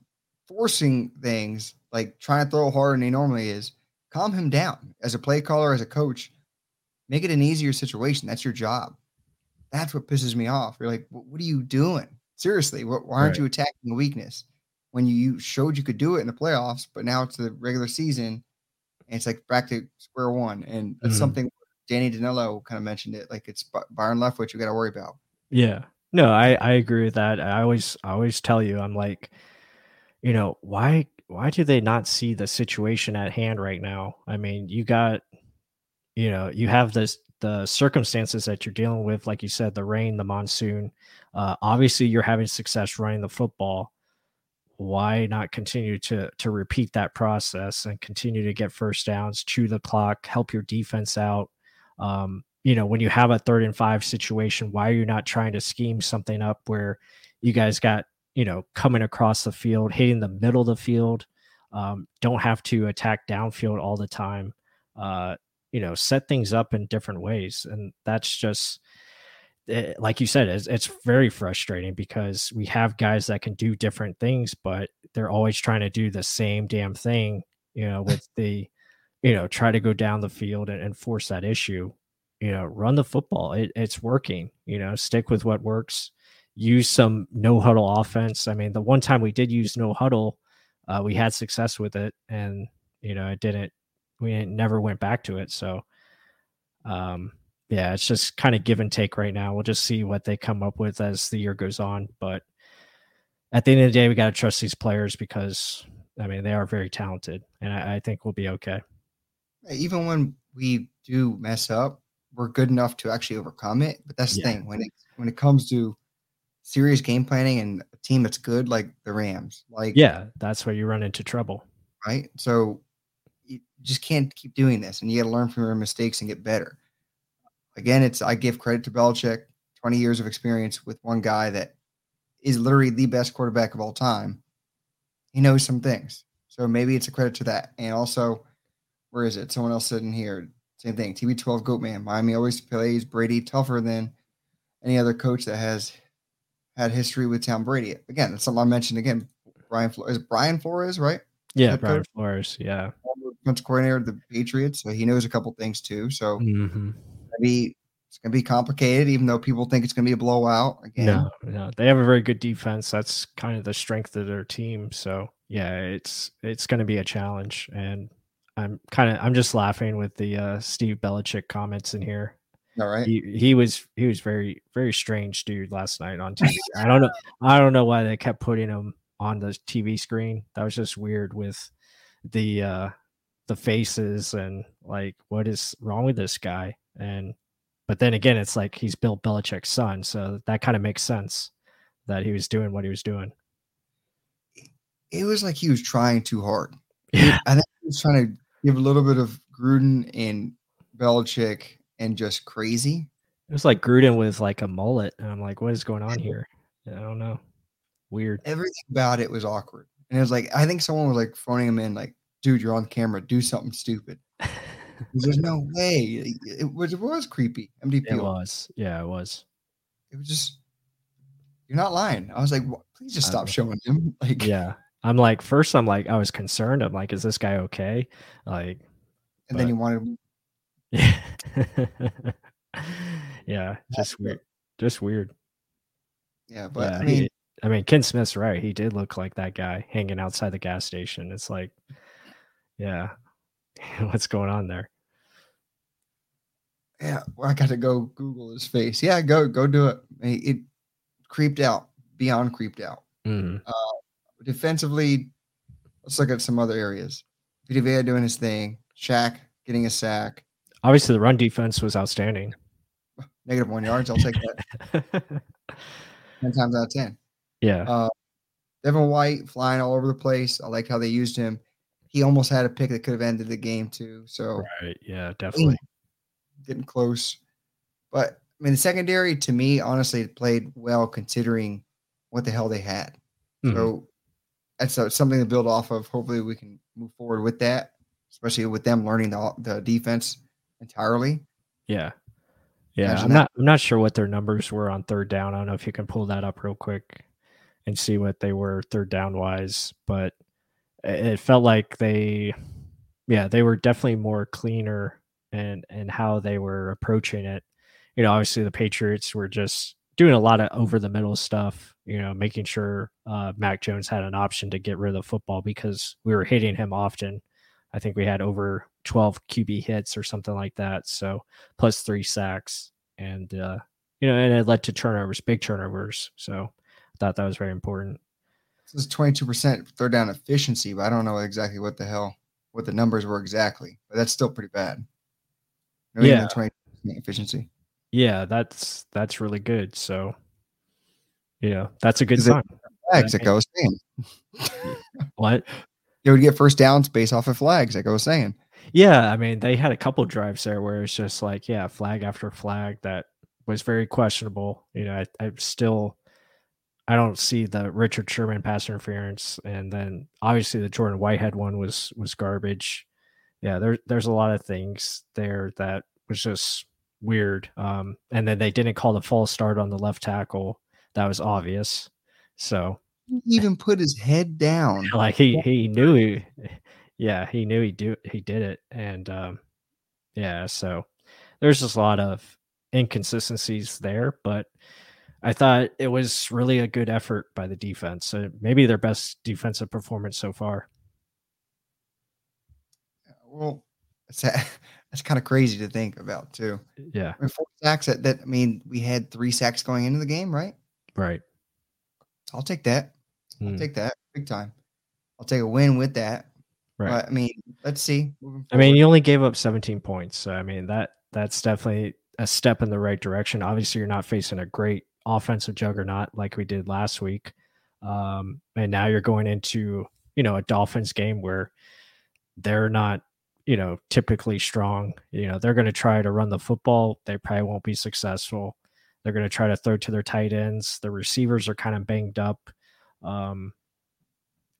Speaker 2: forcing things like trying to throw harder than he normally is. Calm him down as a play caller, as a coach. Make it an easier situation. That's your job. That's what pisses me off. You're like, what are you doing? Seriously, why aren't right. you attacking a weakness? when you showed you could do it in the playoffs, but now it's the regular season and it's like back to square one. And that's mm-hmm. something Danny Danilo kind of mentioned it. Like it's Byron Leftwich you got to worry about.
Speaker 1: Yeah. No, I, I agree with that. I always, I always tell you, I'm like, you know, why, why do they not see the situation at hand right now? I mean, you got, you know, you have this, the circumstances that you're dealing with, like you said, the rain, the monsoon. Uh, obviously, you're having success running the football why not continue to to repeat that process and continue to get first downs, chew the clock, help your defense out? Um, you know, when you have a third and five situation, why are you not trying to scheme something up where you guys got, you know, coming across the field, hitting the middle of the field, um, don't have to attack downfield all the time. Uh, you know, set things up in different ways. And that's just it, like you said, it's, it's very frustrating because we have guys that can do different things, but they're always trying to do the same damn thing, you know, with the, you know, try to go down the field and, and force that issue. You know, run the football. It, it's working. You know, stick with what works. Use some no huddle offense. I mean, the one time we did use no huddle, uh, we had success with it, and you know, it didn't. We never went back to it. So, um, yeah, it's just kind of give and take right now. We'll just see what they come up with as the year goes on. But at the end of the day, we got to trust these players because, I mean, they are very talented, and I, I think we'll be okay.
Speaker 2: Even when we do mess up, we're good enough to actually overcome it. But that's the yeah. thing when it when it comes to serious game planning and a team that's good, like the Rams, like
Speaker 1: yeah, that's where you run into trouble,
Speaker 2: right? So you just can't keep doing this, and you got to learn from your mistakes and get better again, it's I give credit to Belichick, 20 years of experience with one guy that is literally the best quarterback of all time. He knows some things. So maybe it's a credit to that. And also, where is it? Someone else sitting here. Same thing. TB12 Goat Man. Miami always plays Brady tougher than any other coach that has had history with Tom Brady. Again, that's something I mentioned again Brian Flores. Brian Flores, right?
Speaker 1: Yeah, Brian Flores. Yeah,
Speaker 2: defense coordinator of the Patriots, so he knows a couple things too. So
Speaker 1: mm-hmm.
Speaker 2: maybe it's gonna be complicated, even though people think it's gonna be a blowout. Again,
Speaker 1: no, no, they have a very good defense. That's kind of the strength of their team. So yeah, it's it's gonna be a challenge, and I'm kind of I'm just laughing with the uh, Steve Belichick comments in here.
Speaker 2: All right.
Speaker 1: He, he was he was very very strange dude last night on TV. I don't know I don't know why they kept putting him on the TV screen. That was just weird with the uh the faces and like what is wrong with this guy and but then again it's like he's Bill Belichick's son so that kind of makes sense that he was doing what he was doing.
Speaker 2: It was like he was trying too hard.
Speaker 1: Yeah.
Speaker 2: I think he was trying to give a little bit of Gruden and Belichick and just crazy.
Speaker 1: It was like Gruden with like a mullet and I'm like what is going on here? I don't know. Weird.
Speaker 2: Everything about it was awkward. And it was like I think someone was like phoning him in like dude, you're on camera, do something stupid. There's no way. It was it was creepy. MDP.
Speaker 1: It was. Yeah, it was.
Speaker 2: It was just you're not lying. I was like, please just stop showing him. Like
Speaker 1: Yeah. I'm like, first I'm like, I was concerned. I'm like, is this guy okay? Like
Speaker 2: and but, then you wanted
Speaker 1: Yeah. yeah, just weird. Just weird.
Speaker 2: Yeah, but yeah, I mean
Speaker 1: he, I mean, Ken Smith's right. He did look like that guy hanging outside the gas station. It's like, yeah, what's going on there?
Speaker 2: Yeah, well, I got to go Google his face. Yeah, go go do it. It creeped out, beyond creeped out.
Speaker 1: Mm-hmm.
Speaker 2: Uh, defensively, let's look at some other areas. Vita Vea doing his thing. Shaq getting a sack.
Speaker 1: Obviously, the run defense was outstanding.
Speaker 2: Negative one yards. I'll take that. ten times out of ten.
Speaker 1: Yeah.
Speaker 2: Uh, Devin White flying all over the place. I like how they used him. He almost had a pick that could have ended the game too. So
Speaker 1: right, yeah, definitely
Speaker 2: getting close. But I mean, the secondary to me, honestly, played well considering what the hell they had. Mm-hmm. So that's uh, something to build off of. Hopefully, we can move forward with that, especially with them learning the the defense entirely.
Speaker 1: Yeah, yeah. Imagine I'm that. not. I'm not sure what their numbers were on third down. I don't know if you can pull that up real quick and see what they were third down wise, but it felt like they, yeah, they were definitely more cleaner and and how they were approaching it. You know, obviously the Patriots were just doing a lot of over the middle stuff. You know, making sure uh, Mac Jones had an option to get rid of the football because we were hitting him often. I think we had over 12 QB hits or something like that. So plus three sacks, and uh, you know, and it led to turnovers, big turnovers. So I thought that was very important.
Speaker 2: This is 22% third down efficiency, but I don't know exactly what the hell what the numbers were exactly, but that's still pretty bad.
Speaker 1: No, yeah,
Speaker 2: 20% efficiency.
Speaker 1: Yeah, that's that's really good. So, yeah, that's a good sign.
Speaker 2: Flags, like I was saying.
Speaker 1: what?
Speaker 2: They would get first downs based off of flags, like I was saying.
Speaker 1: Yeah, I mean, they had a couple drives there where it's just like, yeah, flag after flag that was very questionable. You know, I, I still I don't see the Richard Sherman pass interference, and then obviously the Jordan Whitehead one was was garbage. Yeah, there, there's a lot of things there that was just weird. Um, and then they didn't call the false start on the left tackle. That was obvious. So
Speaker 2: he even put his head down.
Speaker 1: Like he he knew he yeah, he knew he do he did it. And um yeah, so there's just a lot of inconsistencies there, but I thought it was really a good effort by the defense. Uh, maybe their best defensive performance so far.
Speaker 2: Well, that's, that's kind of crazy to think about too.
Speaker 1: Yeah,
Speaker 2: I mean, four sacks. That, that I mean, we had three sacks going into the game, right?
Speaker 1: Right.
Speaker 2: I'll take that. I'll mm. take that big time. I'll take a win with that. Right. But, I mean, let's see.
Speaker 1: I mean, you only gave up 17 points, so I mean that that's definitely a step in the right direction. Obviously, you're not facing a great offensive juggernaut like we did last week. Um, and now you're going into, you know, a Dolphins game where they're not, you know, typically strong. You know, they're going to try to run the football. They probably won't be successful. They're going to try to throw to their tight ends. The receivers are kind of banged up. Um,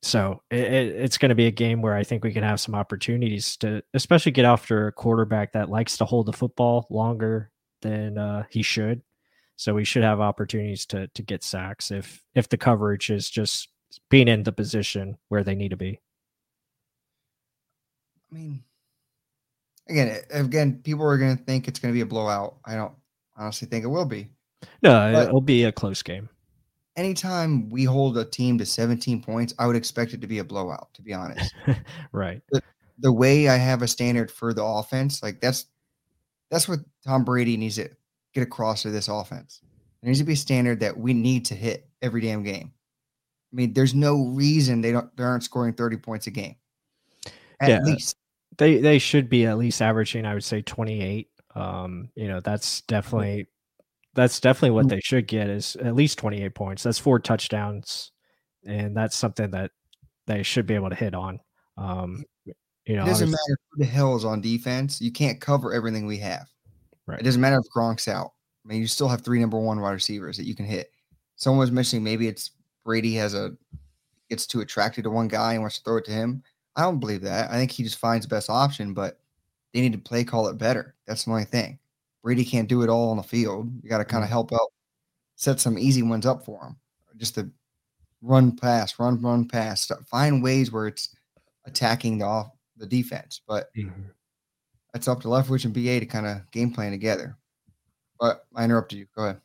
Speaker 1: so it, it, it's going to be a game where I think we can have some opportunities to, especially get after a quarterback that likes to hold the football longer than uh, he should. So we should have opportunities to to get sacks if if the coverage is just being in the position where they need to be.
Speaker 2: I mean, again, again, people are going to think it's going to be a blowout. I don't honestly think it will be.
Speaker 1: No, but it'll be a close game.
Speaker 2: Anytime we hold a team to 17 points, I would expect it to be a blowout, to be honest.
Speaker 1: right.
Speaker 2: The, the way I have a standard for the offense, like that's that's what Tom Brady needs to get across to this offense. There needs to be a standard that we need to hit every damn game. I mean, there's no reason they don't they aren't scoring 30 points a game. At
Speaker 1: yeah,
Speaker 2: least.
Speaker 1: They they should be at least averaging, I would say 28. Um, you know, that's definitely that's definitely what mm. they should get is at least 28 points. That's four touchdowns. And that's something that they should be able to hit on. Um, you know,
Speaker 2: it doesn't matter who the hell is on defense. You can't cover everything we have. Right. It doesn't matter if Gronk's out. I mean, you still have three number one wide receivers that you can hit. Someone was mentioning maybe it's Brady has a gets too attracted to one guy and wants to throw it to him. I don't believe that. I think he just finds the best option, but they need to play call it better. That's the only thing. Brady can't do it all on the field. You got to kind of mm. help out, set some easy ones up for him. Just to run pass, run, run pass. Find ways where it's attacking the off the defense. But mm-hmm. that's up to Leftwich and BA to kind of game plan together. But I interrupted you. Go ahead.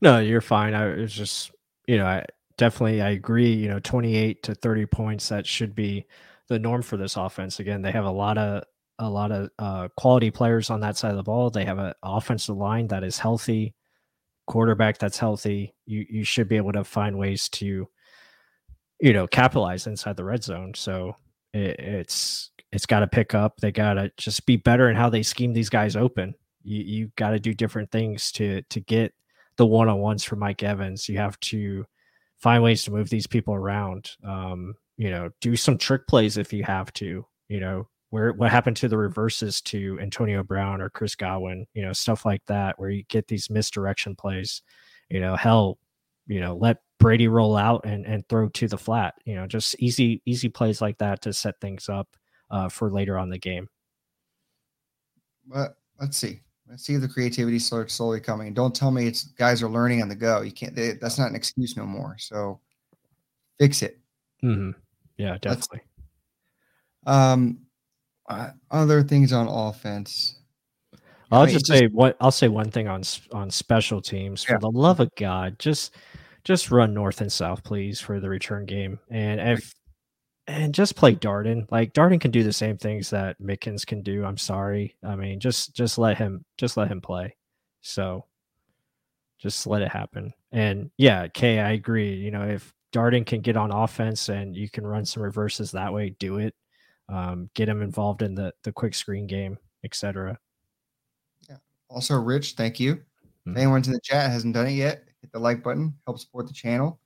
Speaker 1: No, you're fine. I was just, you know, I definitely I agree. You know, 28 to 30 points that should be the norm for this offense. Again, they have a lot of a lot of uh, quality players on that side of the ball. They have an offensive line that is healthy, quarterback that's healthy. You you should be able to find ways to, you know, capitalize inside the red zone. So it, it's it's got to pick up. They got to just be better in how they scheme these guys open. You you got to do different things to to get the one on ones for Mike Evans. You have to find ways to move these people around. Um, you know, do some trick plays if you have to. You know, where what happened to the reverses to Antonio Brown or Chris Godwin? You know, stuff like that where you get these misdirection plays. You know, hell, you know, let Brady roll out and, and throw to the flat. You know, just easy easy plays like that to set things up uh, for later on the game.
Speaker 2: But let's see. Let's see if the creativity starts slowly coming. Don't tell me it's guys are learning on the go. You can't. They, that's not an excuse no more. So fix it.
Speaker 1: Mm-hmm. Yeah, definitely.
Speaker 2: Let's, um, uh, other things on offense.
Speaker 1: I'll I mean, just say what I'll say one thing on on special teams. For yeah. the love of God, just just run north and south, please, for the return game. And if and just play Darden. Like Darden can do the same things that Mickens can do. I'm sorry. I mean, just just let him just let him play. So just let it happen. And yeah, Kay, I agree. You know, if Darden can get on offense and you can run some reverses that way, do it. Um, get him involved in the the quick screen game, etc.
Speaker 2: Yeah. Also, Rich, thank you. Mm-hmm. If anyone's in the chat hasn't done it yet, hit the like button, help support the channel,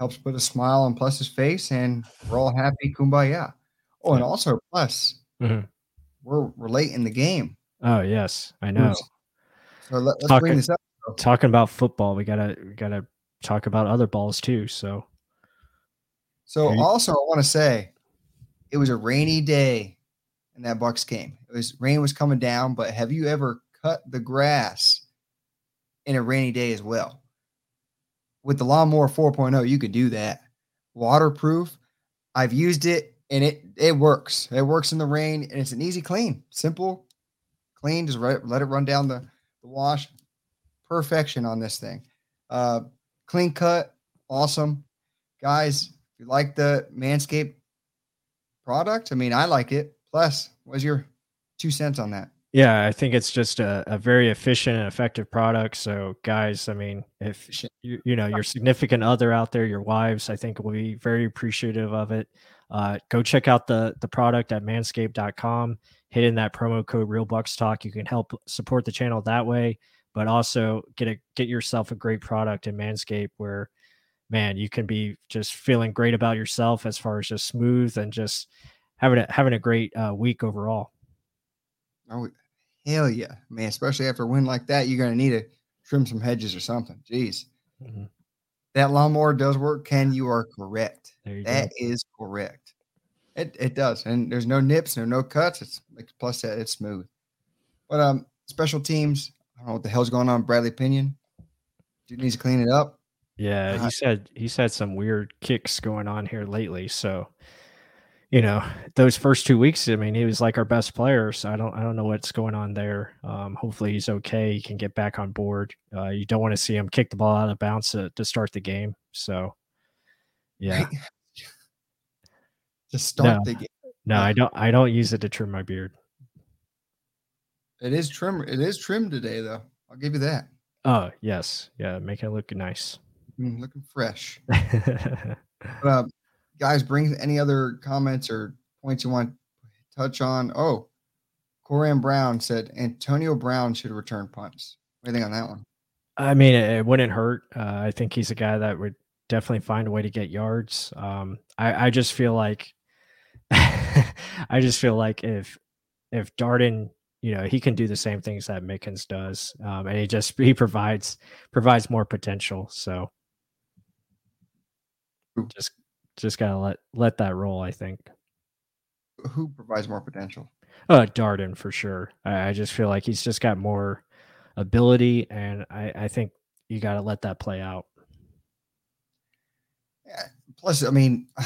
Speaker 2: helps put a smile on Plus's face, and we're all happy. Kumbaya. Oh, and also Plus, mm-hmm. we're we're late in the game.
Speaker 1: Oh yes, I know.
Speaker 2: So let, us talking, bring this up.
Speaker 1: Talking about football, we gotta we gotta talk about other balls too. So,
Speaker 2: so you- also I want to say, it was a rainy day, in that Bucs game. It was rain was coming down, but have you ever cut the grass in a rainy day as well? With the lawnmower 4.0 you could do that. Waterproof i've used it and it it works. It works in the rain and it's an easy clean. Simple clean just let, let it run down the, the wash. Perfection on this thing. Uh clean cut awesome. Guys if you like the manscaped product i mean i like it. Plus what's your two cents on that
Speaker 1: yeah, I think it's just a, a very efficient and effective product. So, guys, I mean, if you, you know your significant other out there, your wives, I think will be very appreciative of it. Uh, go check out the the product at manscaped.com. Hit in that promo code Real Bucs Talk. You can help support the channel that way, but also get a get yourself a great product in Manscaped where, man, you can be just feeling great about yourself as far as just smooth and just having a having a great uh, week overall.
Speaker 2: Oh, hell yeah, man! Especially after a win like that, you're gonna need to trim some hedges or something. Jeez, mm-hmm. that lawnmower does work. Ken, you are correct. You that go. is correct. It it does, and there's no nips, no no cuts. It's like plus that it's smooth. But um, special teams. I don't know what the hell's going on. Bradley Pinion, dude needs to clean it up.
Speaker 1: Yeah,
Speaker 2: Uh,
Speaker 1: he said he's had some weird kicks going on here lately. So, you know, those first two weeks, I mean, he was like our best player. So I don't I don't know what's going on there. Um, hopefully he's okay. He can get back on board. Uh, you don't want to see him kick the ball out of bounds to, to start the game. So, yeah.
Speaker 2: right? Just start
Speaker 1: No.
Speaker 2: the game.
Speaker 1: No, I don't. I don't use it to trim my beard.
Speaker 2: It is trim. It is trimmed today, though. I'll give you that.
Speaker 1: Oh yes, yeah, make it look nice.
Speaker 2: Mm, looking fresh. But, uh, guys, bring any other comments or points you want to touch on. Oh, Corian Brown said Antonio Brown should return punts. What do you think on that one?
Speaker 1: I mean, it, it wouldn't hurt. Uh, I think he's a guy that would definitely find a way to get yards. Um, I, I just feel like, I just feel like if if Darden, you know, he can do the same things that Mickens does, um, and he just he provides provides more potential. So just just gotta let let that roll. I think.
Speaker 2: Who provides more potential?
Speaker 1: Uh, Darden for sure. I, I just feel like he's just got more ability, and I, I think you got to let that play out.
Speaker 2: Yeah. Plus, I mean, you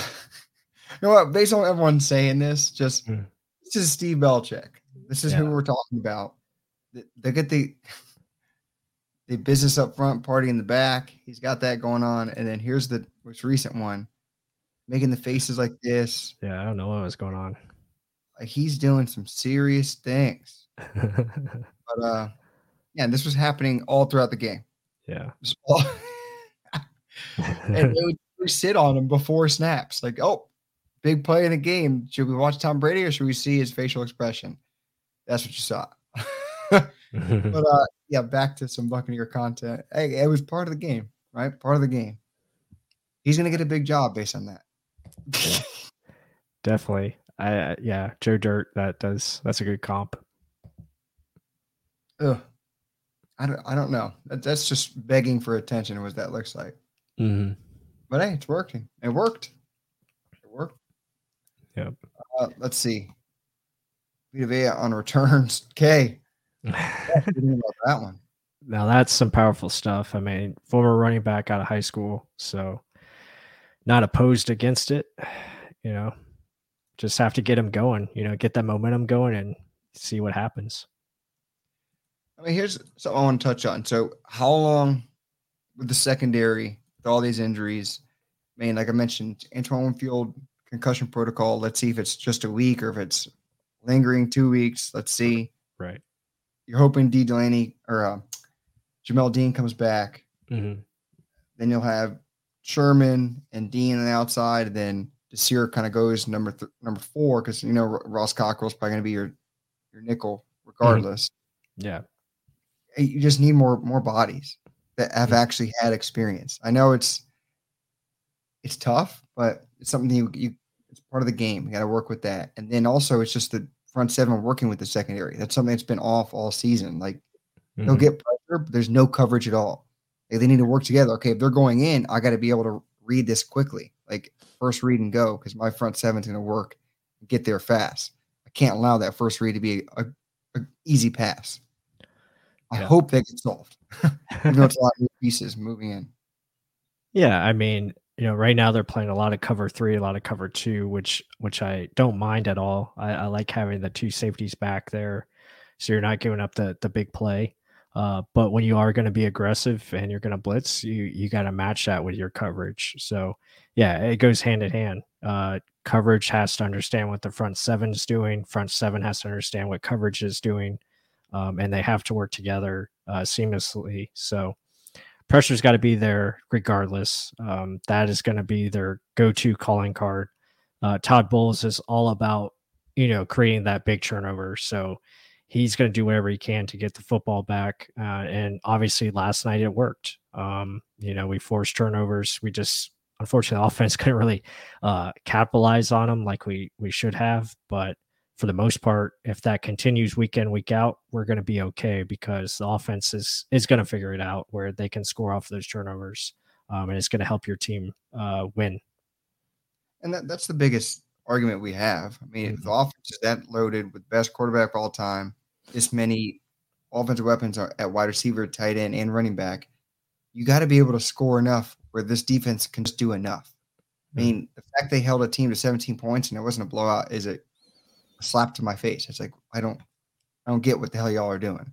Speaker 2: know what? Based on everyone saying this, just
Speaker 1: Mm.
Speaker 2: this is Steve Belichick. This is who we're talking about. They, they get the the business up front, party in the back. He's got that going on, and then here's the most recent one, making the faces like this.
Speaker 1: Yeah, I don't know what was going on.
Speaker 2: Like he's doing some serious things. But uh, yeah, this was happening all throughout the game.
Speaker 1: yeah.
Speaker 2: And they would sit on him before snaps. Like, oh, big play in the game. Should we watch Tom Brady or should we see his facial expression? That's what you saw. but uh, yeah, back to some Buccaneer content. Hey, it was part of the game, right? Part of the game. He's gonna get a big job based on that.
Speaker 1: Definitely. I I- yeah, Joe Dirt. That does. That's a good comp.
Speaker 2: Ugh. I don't. I don't know. That, that's just begging for attention. What that looks like.
Speaker 1: Mm-hmm.
Speaker 2: But hey, it's working. It worked. It worked.
Speaker 1: Yep.
Speaker 2: Uh, let's see. Vita Vea on returns. K. What do you think about that one?
Speaker 1: now that's some powerful stuff. I mean, former running back out of high school, so not opposed against it. You know, just have to get him going. You know, get that momentum going and see what happens.
Speaker 2: I mean, here's something I want to touch on. So, how long with the secondary with all these injuries? I mean, like I mentioned, Antoine Winfield concussion protocol. Let's see if it's just a week or if it's lingering two weeks. Let's see.
Speaker 1: Right.
Speaker 2: You're hoping Dee Delaney or uh, Jamel Dean comes back.
Speaker 1: Mm-hmm.
Speaker 2: Then you'll have Sherman and Dean on the outside. And then Desir kind of goes number th- number four because you know Ross Cockrell's probably going to be your your nickel regardless.
Speaker 1: Yeah.
Speaker 2: You just need more more bodies that have
Speaker 1: Mhm.
Speaker 2: actually had experience. I know it's it's tough, but it's something you you it's part of the game. You got to work with that. And then also it's just the front seven working with the secondary. That's something that's been off all season. Like they'll
Speaker 1: Mhm.
Speaker 2: get pressure, but there's no coverage at all. Like, they need to work together. Okay, if they're going in, I got to be able to read this quickly, like first read and go, because my front seven's going to work get there fast. I can't allow that first read to be a, a easy pass. I
Speaker 1: Yeah.
Speaker 2: hope that gets solved. Even know, it's a lot of new pieces moving in.
Speaker 1: Yeah, I mean, you know, right now they're playing a lot of cover three, a lot of cover two, which which I don't mind at all. I, I like having the two safeties back there, so you're not giving up the the big play. Uh, but when you are going to be aggressive and you're going to blitz, you you got to match that with your coverage. So yeah, it goes hand in hand. Uh, coverage has to understand what the front seven is doing. Front seven has to understand what coverage is doing, um, and they have to work together uh, seamlessly. So pressure's got to be there regardless. Um, that is going to be their go-to calling card. Uh, Todd Bowles is all about you know creating that big turnover, so he's going to do whatever he can to get the football back. Uh, and obviously, last night it worked. Um, you know, we forced turnovers. We just unfortunately the offense couldn't really uh, capitalize on them like we we should have, but for the most part, if that continues week in week out, we're going to be okay because the offense is is going to figure it out where they can score off those turnovers, um, and it's going to help your team uh, win.
Speaker 2: And that, that's the biggest argument we have. I mean, if the offense is that loaded with best quarterback of all time, this many offensive weapons are at wide receiver, tight end, and running back, you got to be able to score enough where this defense can just do enough. I
Speaker 1: Mm-hmm.
Speaker 2: mean, the fact they held a team to 17 points and it wasn't a blowout is a slap to my face. It's like I don't, I don't get what the hell y'all are doing.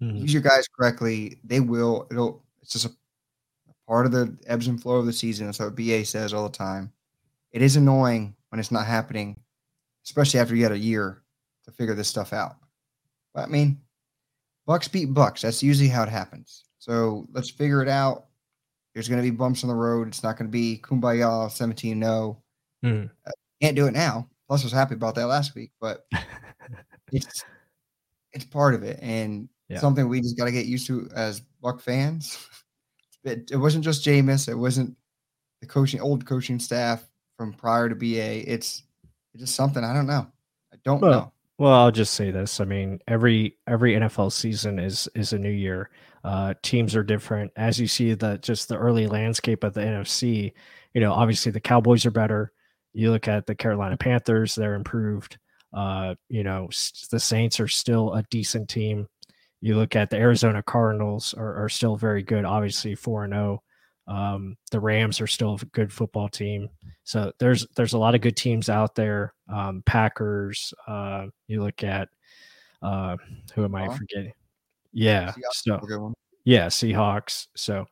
Speaker 1: Mhm.
Speaker 2: Use your guys correctly. They will. It'll. It's just a part of the ebbs and flow of the season. That's what BA says all the time. It is annoying when it's not happening, especially after you had a year to figure this stuff out. I mean, Bucs beat Bucs. That's usually how it happens. So let's figure it out. There's going to be bumps on the road. It's not going to be kumbaya 17 0.
Speaker 1: Mhm.
Speaker 2: Can't do it now. Plus, I was happy about that last week, but it's it's part of it and
Speaker 1: Yeah.
Speaker 2: something we just got to get used to as Buc fans. It, it wasn't just Jameis. It wasn't the coaching old coaching staff from prior to BA. It's it's just something I don't know. I don't
Speaker 1: Well,
Speaker 2: know.
Speaker 1: Well, I'll just say this. I mean, every every NFL season is is a new year. Uh, teams are different. As you see the just the early landscape of the NFC, you know, obviously the Cowboys are better. You look at the Carolina Panthers; they're improved. Uh, you know, the Saints are still a decent team. You look at the Arizona Cardinals are, are still very good. Obviously, four and zero. Um, the Rams are still a good football team. So there's there's a lot of good teams out there. Um, Packers. Uh, you look at uh, who am I forgetting? Yeah.
Speaker 2: Seahawks
Speaker 1: So
Speaker 2: is a good one.
Speaker 1: yeah, Seahawks. So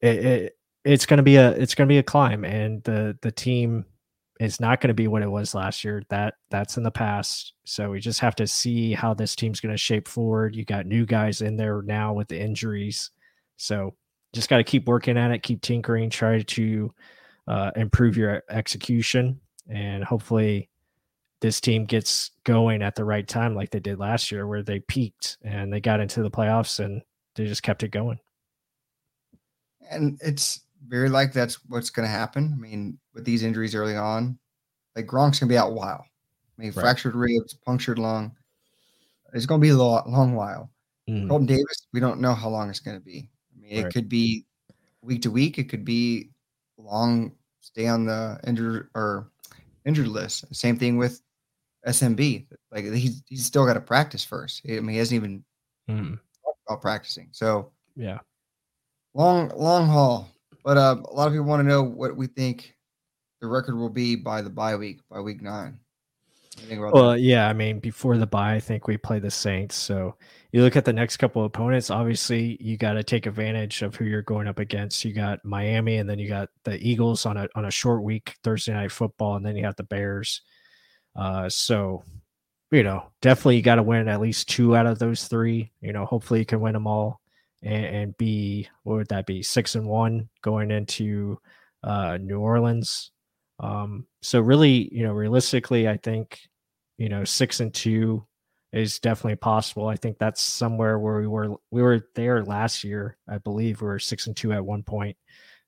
Speaker 1: it, it it's gonna be a it's gonna be a climb, and the the team is not going to be what it was last year. That that's in the past. So we just have to see how this team's going to shape forward. You got new guys in there now with the injuries, so just got to keep working at it, keep tinkering, try to uh, improve your execution, and hopefully this team gets going at the right time, like they did last year, where they peaked and they got into the playoffs and they just kept it going.
Speaker 2: And it's very like that's what's going to happen. I mean, with these injuries early on, like Gronk's going to be out a while. I mean,
Speaker 1: Right.
Speaker 2: fractured ribs, punctured lung. It's going to be a long, long while.
Speaker 1: Mm.
Speaker 2: Carlton Davis, we don't know how long it's going to be. Mean, it could be week to week. It could be long stay on the injured or injured list. Same thing with SMB. Like he's he's still got to practice first. I mean, he hasn't even
Speaker 1: Mm.
Speaker 2: about practicing. So
Speaker 1: Yeah.
Speaker 2: long long haul. But uh, a lot of people want to know what we think the record will be by the bye week, by week nine.
Speaker 1: Well, yeah, I mean, before the bye, I think we play the Saints. So you look at the next couple of opponents, obviously you got to take advantage of who you're going up against. You got Miami and then you got the Eagles on a on a short week, Thursday night football, and then you have the Bears. Uh so you know, definitely you got to win at least two out of those three. You know, hopefully you can win them all and, and be what would that be? Six and one going into uh New Orleans. Um, so really, you know, realistically, I think, you know, six and two is definitely possible. I think that's somewhere where we were we were there last year. I believe we were six and two at one point.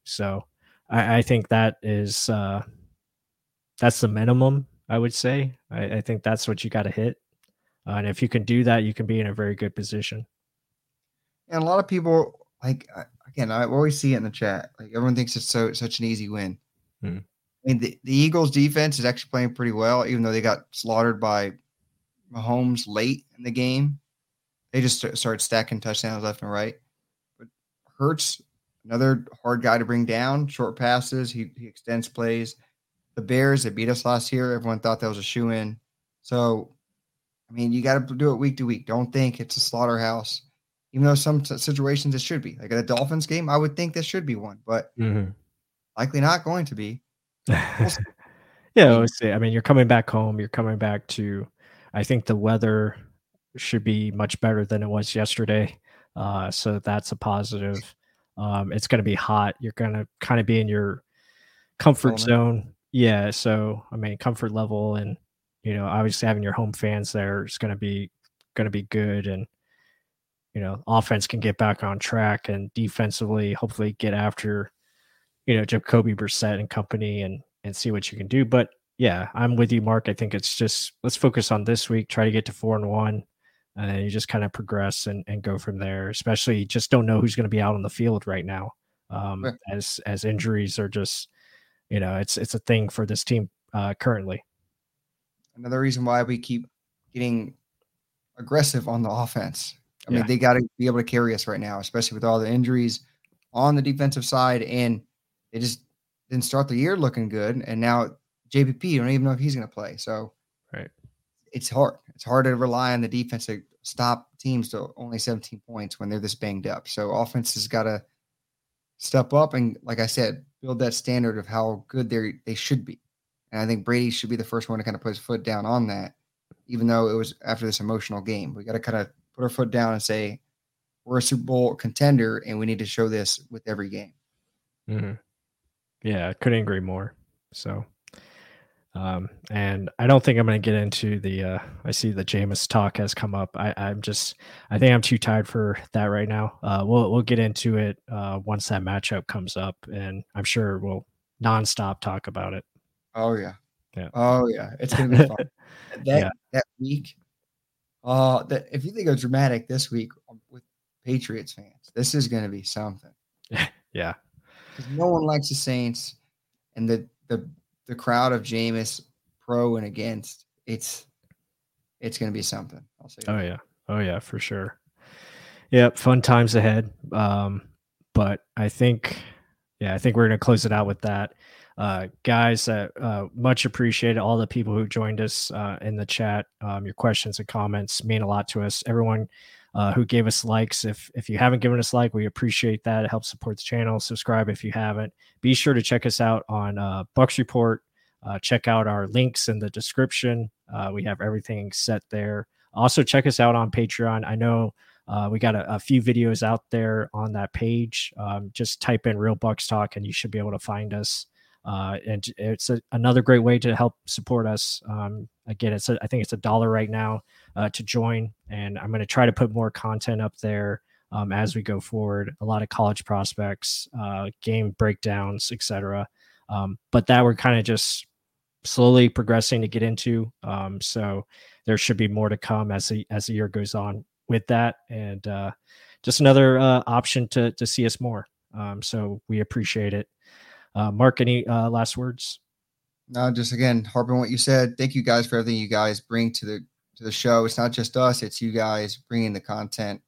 Speaker 1: So I, I think that is uh that's the minimum, I would say. I, I think that's what you got to hit. Uh, and if you can do that, you can be in a very good position.
Speaker 2: And a lot of people like again, I always see it in the chat. Like everyone thinks it's so such an easy win.
Speaker 1: Hmm.
Speaker 2: I mean, the, the Eagles defense is actually playing pretty well, even though they got slaughtered by Mahomes late in the game. They just started stacking touchdowns left and right. But Hurts, another hard guy to bring down, short passes, he, he extends plays. The Bears, they beat us last year. Everyone thought that was a shoe in. So, I mean, you got to do it week to week. Don't think it's a slaughterhouse even though some t- situations it should be. Like at a Dolphins game, I would think this should be one, but mm-hmm. likely not going to be.
Speaker 1: yeah, I would say. I mean, you're coming back home. You're coming back to. I think the weather should be much better than it was yesterday. Uh, so that's a positive. Um, it's going to be hot. You're going to kind of be in your comfort zone. Yeah. So I mean, comfort level, and you know, obviously having your home fans there is going to be going to be good, and you know, offense can get back on track, and defensively, hopefully, get after you know Jacoby Brissett and company and and see what you can do. But yeah, I'm with you, Mark. I think it's just let's focus on this week, try to get to four and one, and then you just kind of progress and, and go from there. Especially, just don't know who's going to be out on the field right now, um,
Speaker 2: Right.
Speaker 1: as as injuries are just you know it's it's a thing for this team uh, currently.
Speaker 2: Another reason why we keep getting aggressive on the offense. I mean, they got to be able to carry us right now, especially with all the injuries on the defensive side, and they just didn't start the year looking good. And now JPP, you don't even know if he's going to play. So,
Speaker 1: right,
Speaker 2: it's hard. It's hard to rely on the defense to stop teams to only 17 points when they're this banged up. So, offense has got to step up and, like I said, build that standard of how good they they should be. And I think Brady should be the first one to kind of put his foot down on that, even though it was after this emotional game. We got to kind of put our foot down and say, we're a Super Bowl contender and we need to show this with every game.
Speaker 1: Mm-hmm. Yeah, couldn't agree more. So, um, and I don't think I'm going to get into the. Uh, I see the Jameis talk has come up. I, I'm just, I think I'm too tired for that right now. Uh, we'll we'll get into it uh, once that matchup comes up, and I'm sure we'll nonstop talk about it.
Speaker 2: Oh yeah,
Speaker 1: yeah.
Speaker 2: Oh yeah, it's gonna be fun. that yeah. that week. Uh, that if you think of dramatic this week um, with Patriots fans, this is gonna be something.
Speaker 1: yeah,
Speaker 2: no one likes the Saints, and the the the crowd of Jameis pro and against. It's it's gonna be something. I'll say.
Speaker 1: Oh yeah, oh yeah, for sure. Yep, fun times ahead. Um, but I think, yeah, I think we're gonna close it out with that uh, guys, uh, uh, much appreciated. All the people who joined us uh, in the chat, um, your questions and comments mean a lot to us. Everyone uh, who gave us likes, if if you haven't given us like, we appreciate that. It helps support the channel. Subscribe if you haven't. Be sure to check us out on uh, Bucs Report. check out our links in the description. we have everything set there. Also, check us out on Patreon. I know uh, we got a, a, few videos out there on that page. Um, just type in Real Bucs Talk and you should be able to find us. Uh, and it's a, another great way to help support us. Um, again, it's a, I think it's a dollar right now uh, to join, and I'm going to try to put more content up there um, as we go forward. A lot of college prospects, uh, game breakdowns, etc. Um, but that we're kind of just slowly progressing to get into. Um, so there should be more to come as the as the year goes on with that, and uh, just another uh, option to to see us more. Um, so we appreciate it. Uh, Mark, any uh, last words?
Speaker 2: No, just again harping what you said. Thank you guys for everything you guys bring to the to the show. It's not just us; it's you guys bringing the content.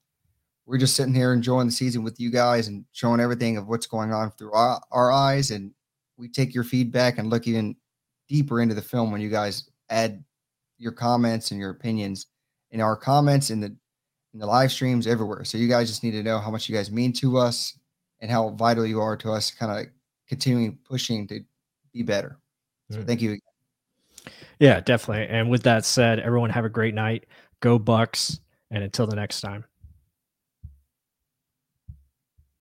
Speaker 2: We're just sitting here enjoying the season with you guys and showing everything of what's going on through our, our eyes. And we take your feedback and look even deeper into the film when you guys add your comments and your opinions in our comments in the in the live streams everywhere. So you guys just need to know how much you guys mean to us and how vital you are to us kind of continuing pushing to be better. So mm. thank you.
Speaker 1: Yeah, definitely. And with that said, everyone have a great night. Go Bucs. and until the next time.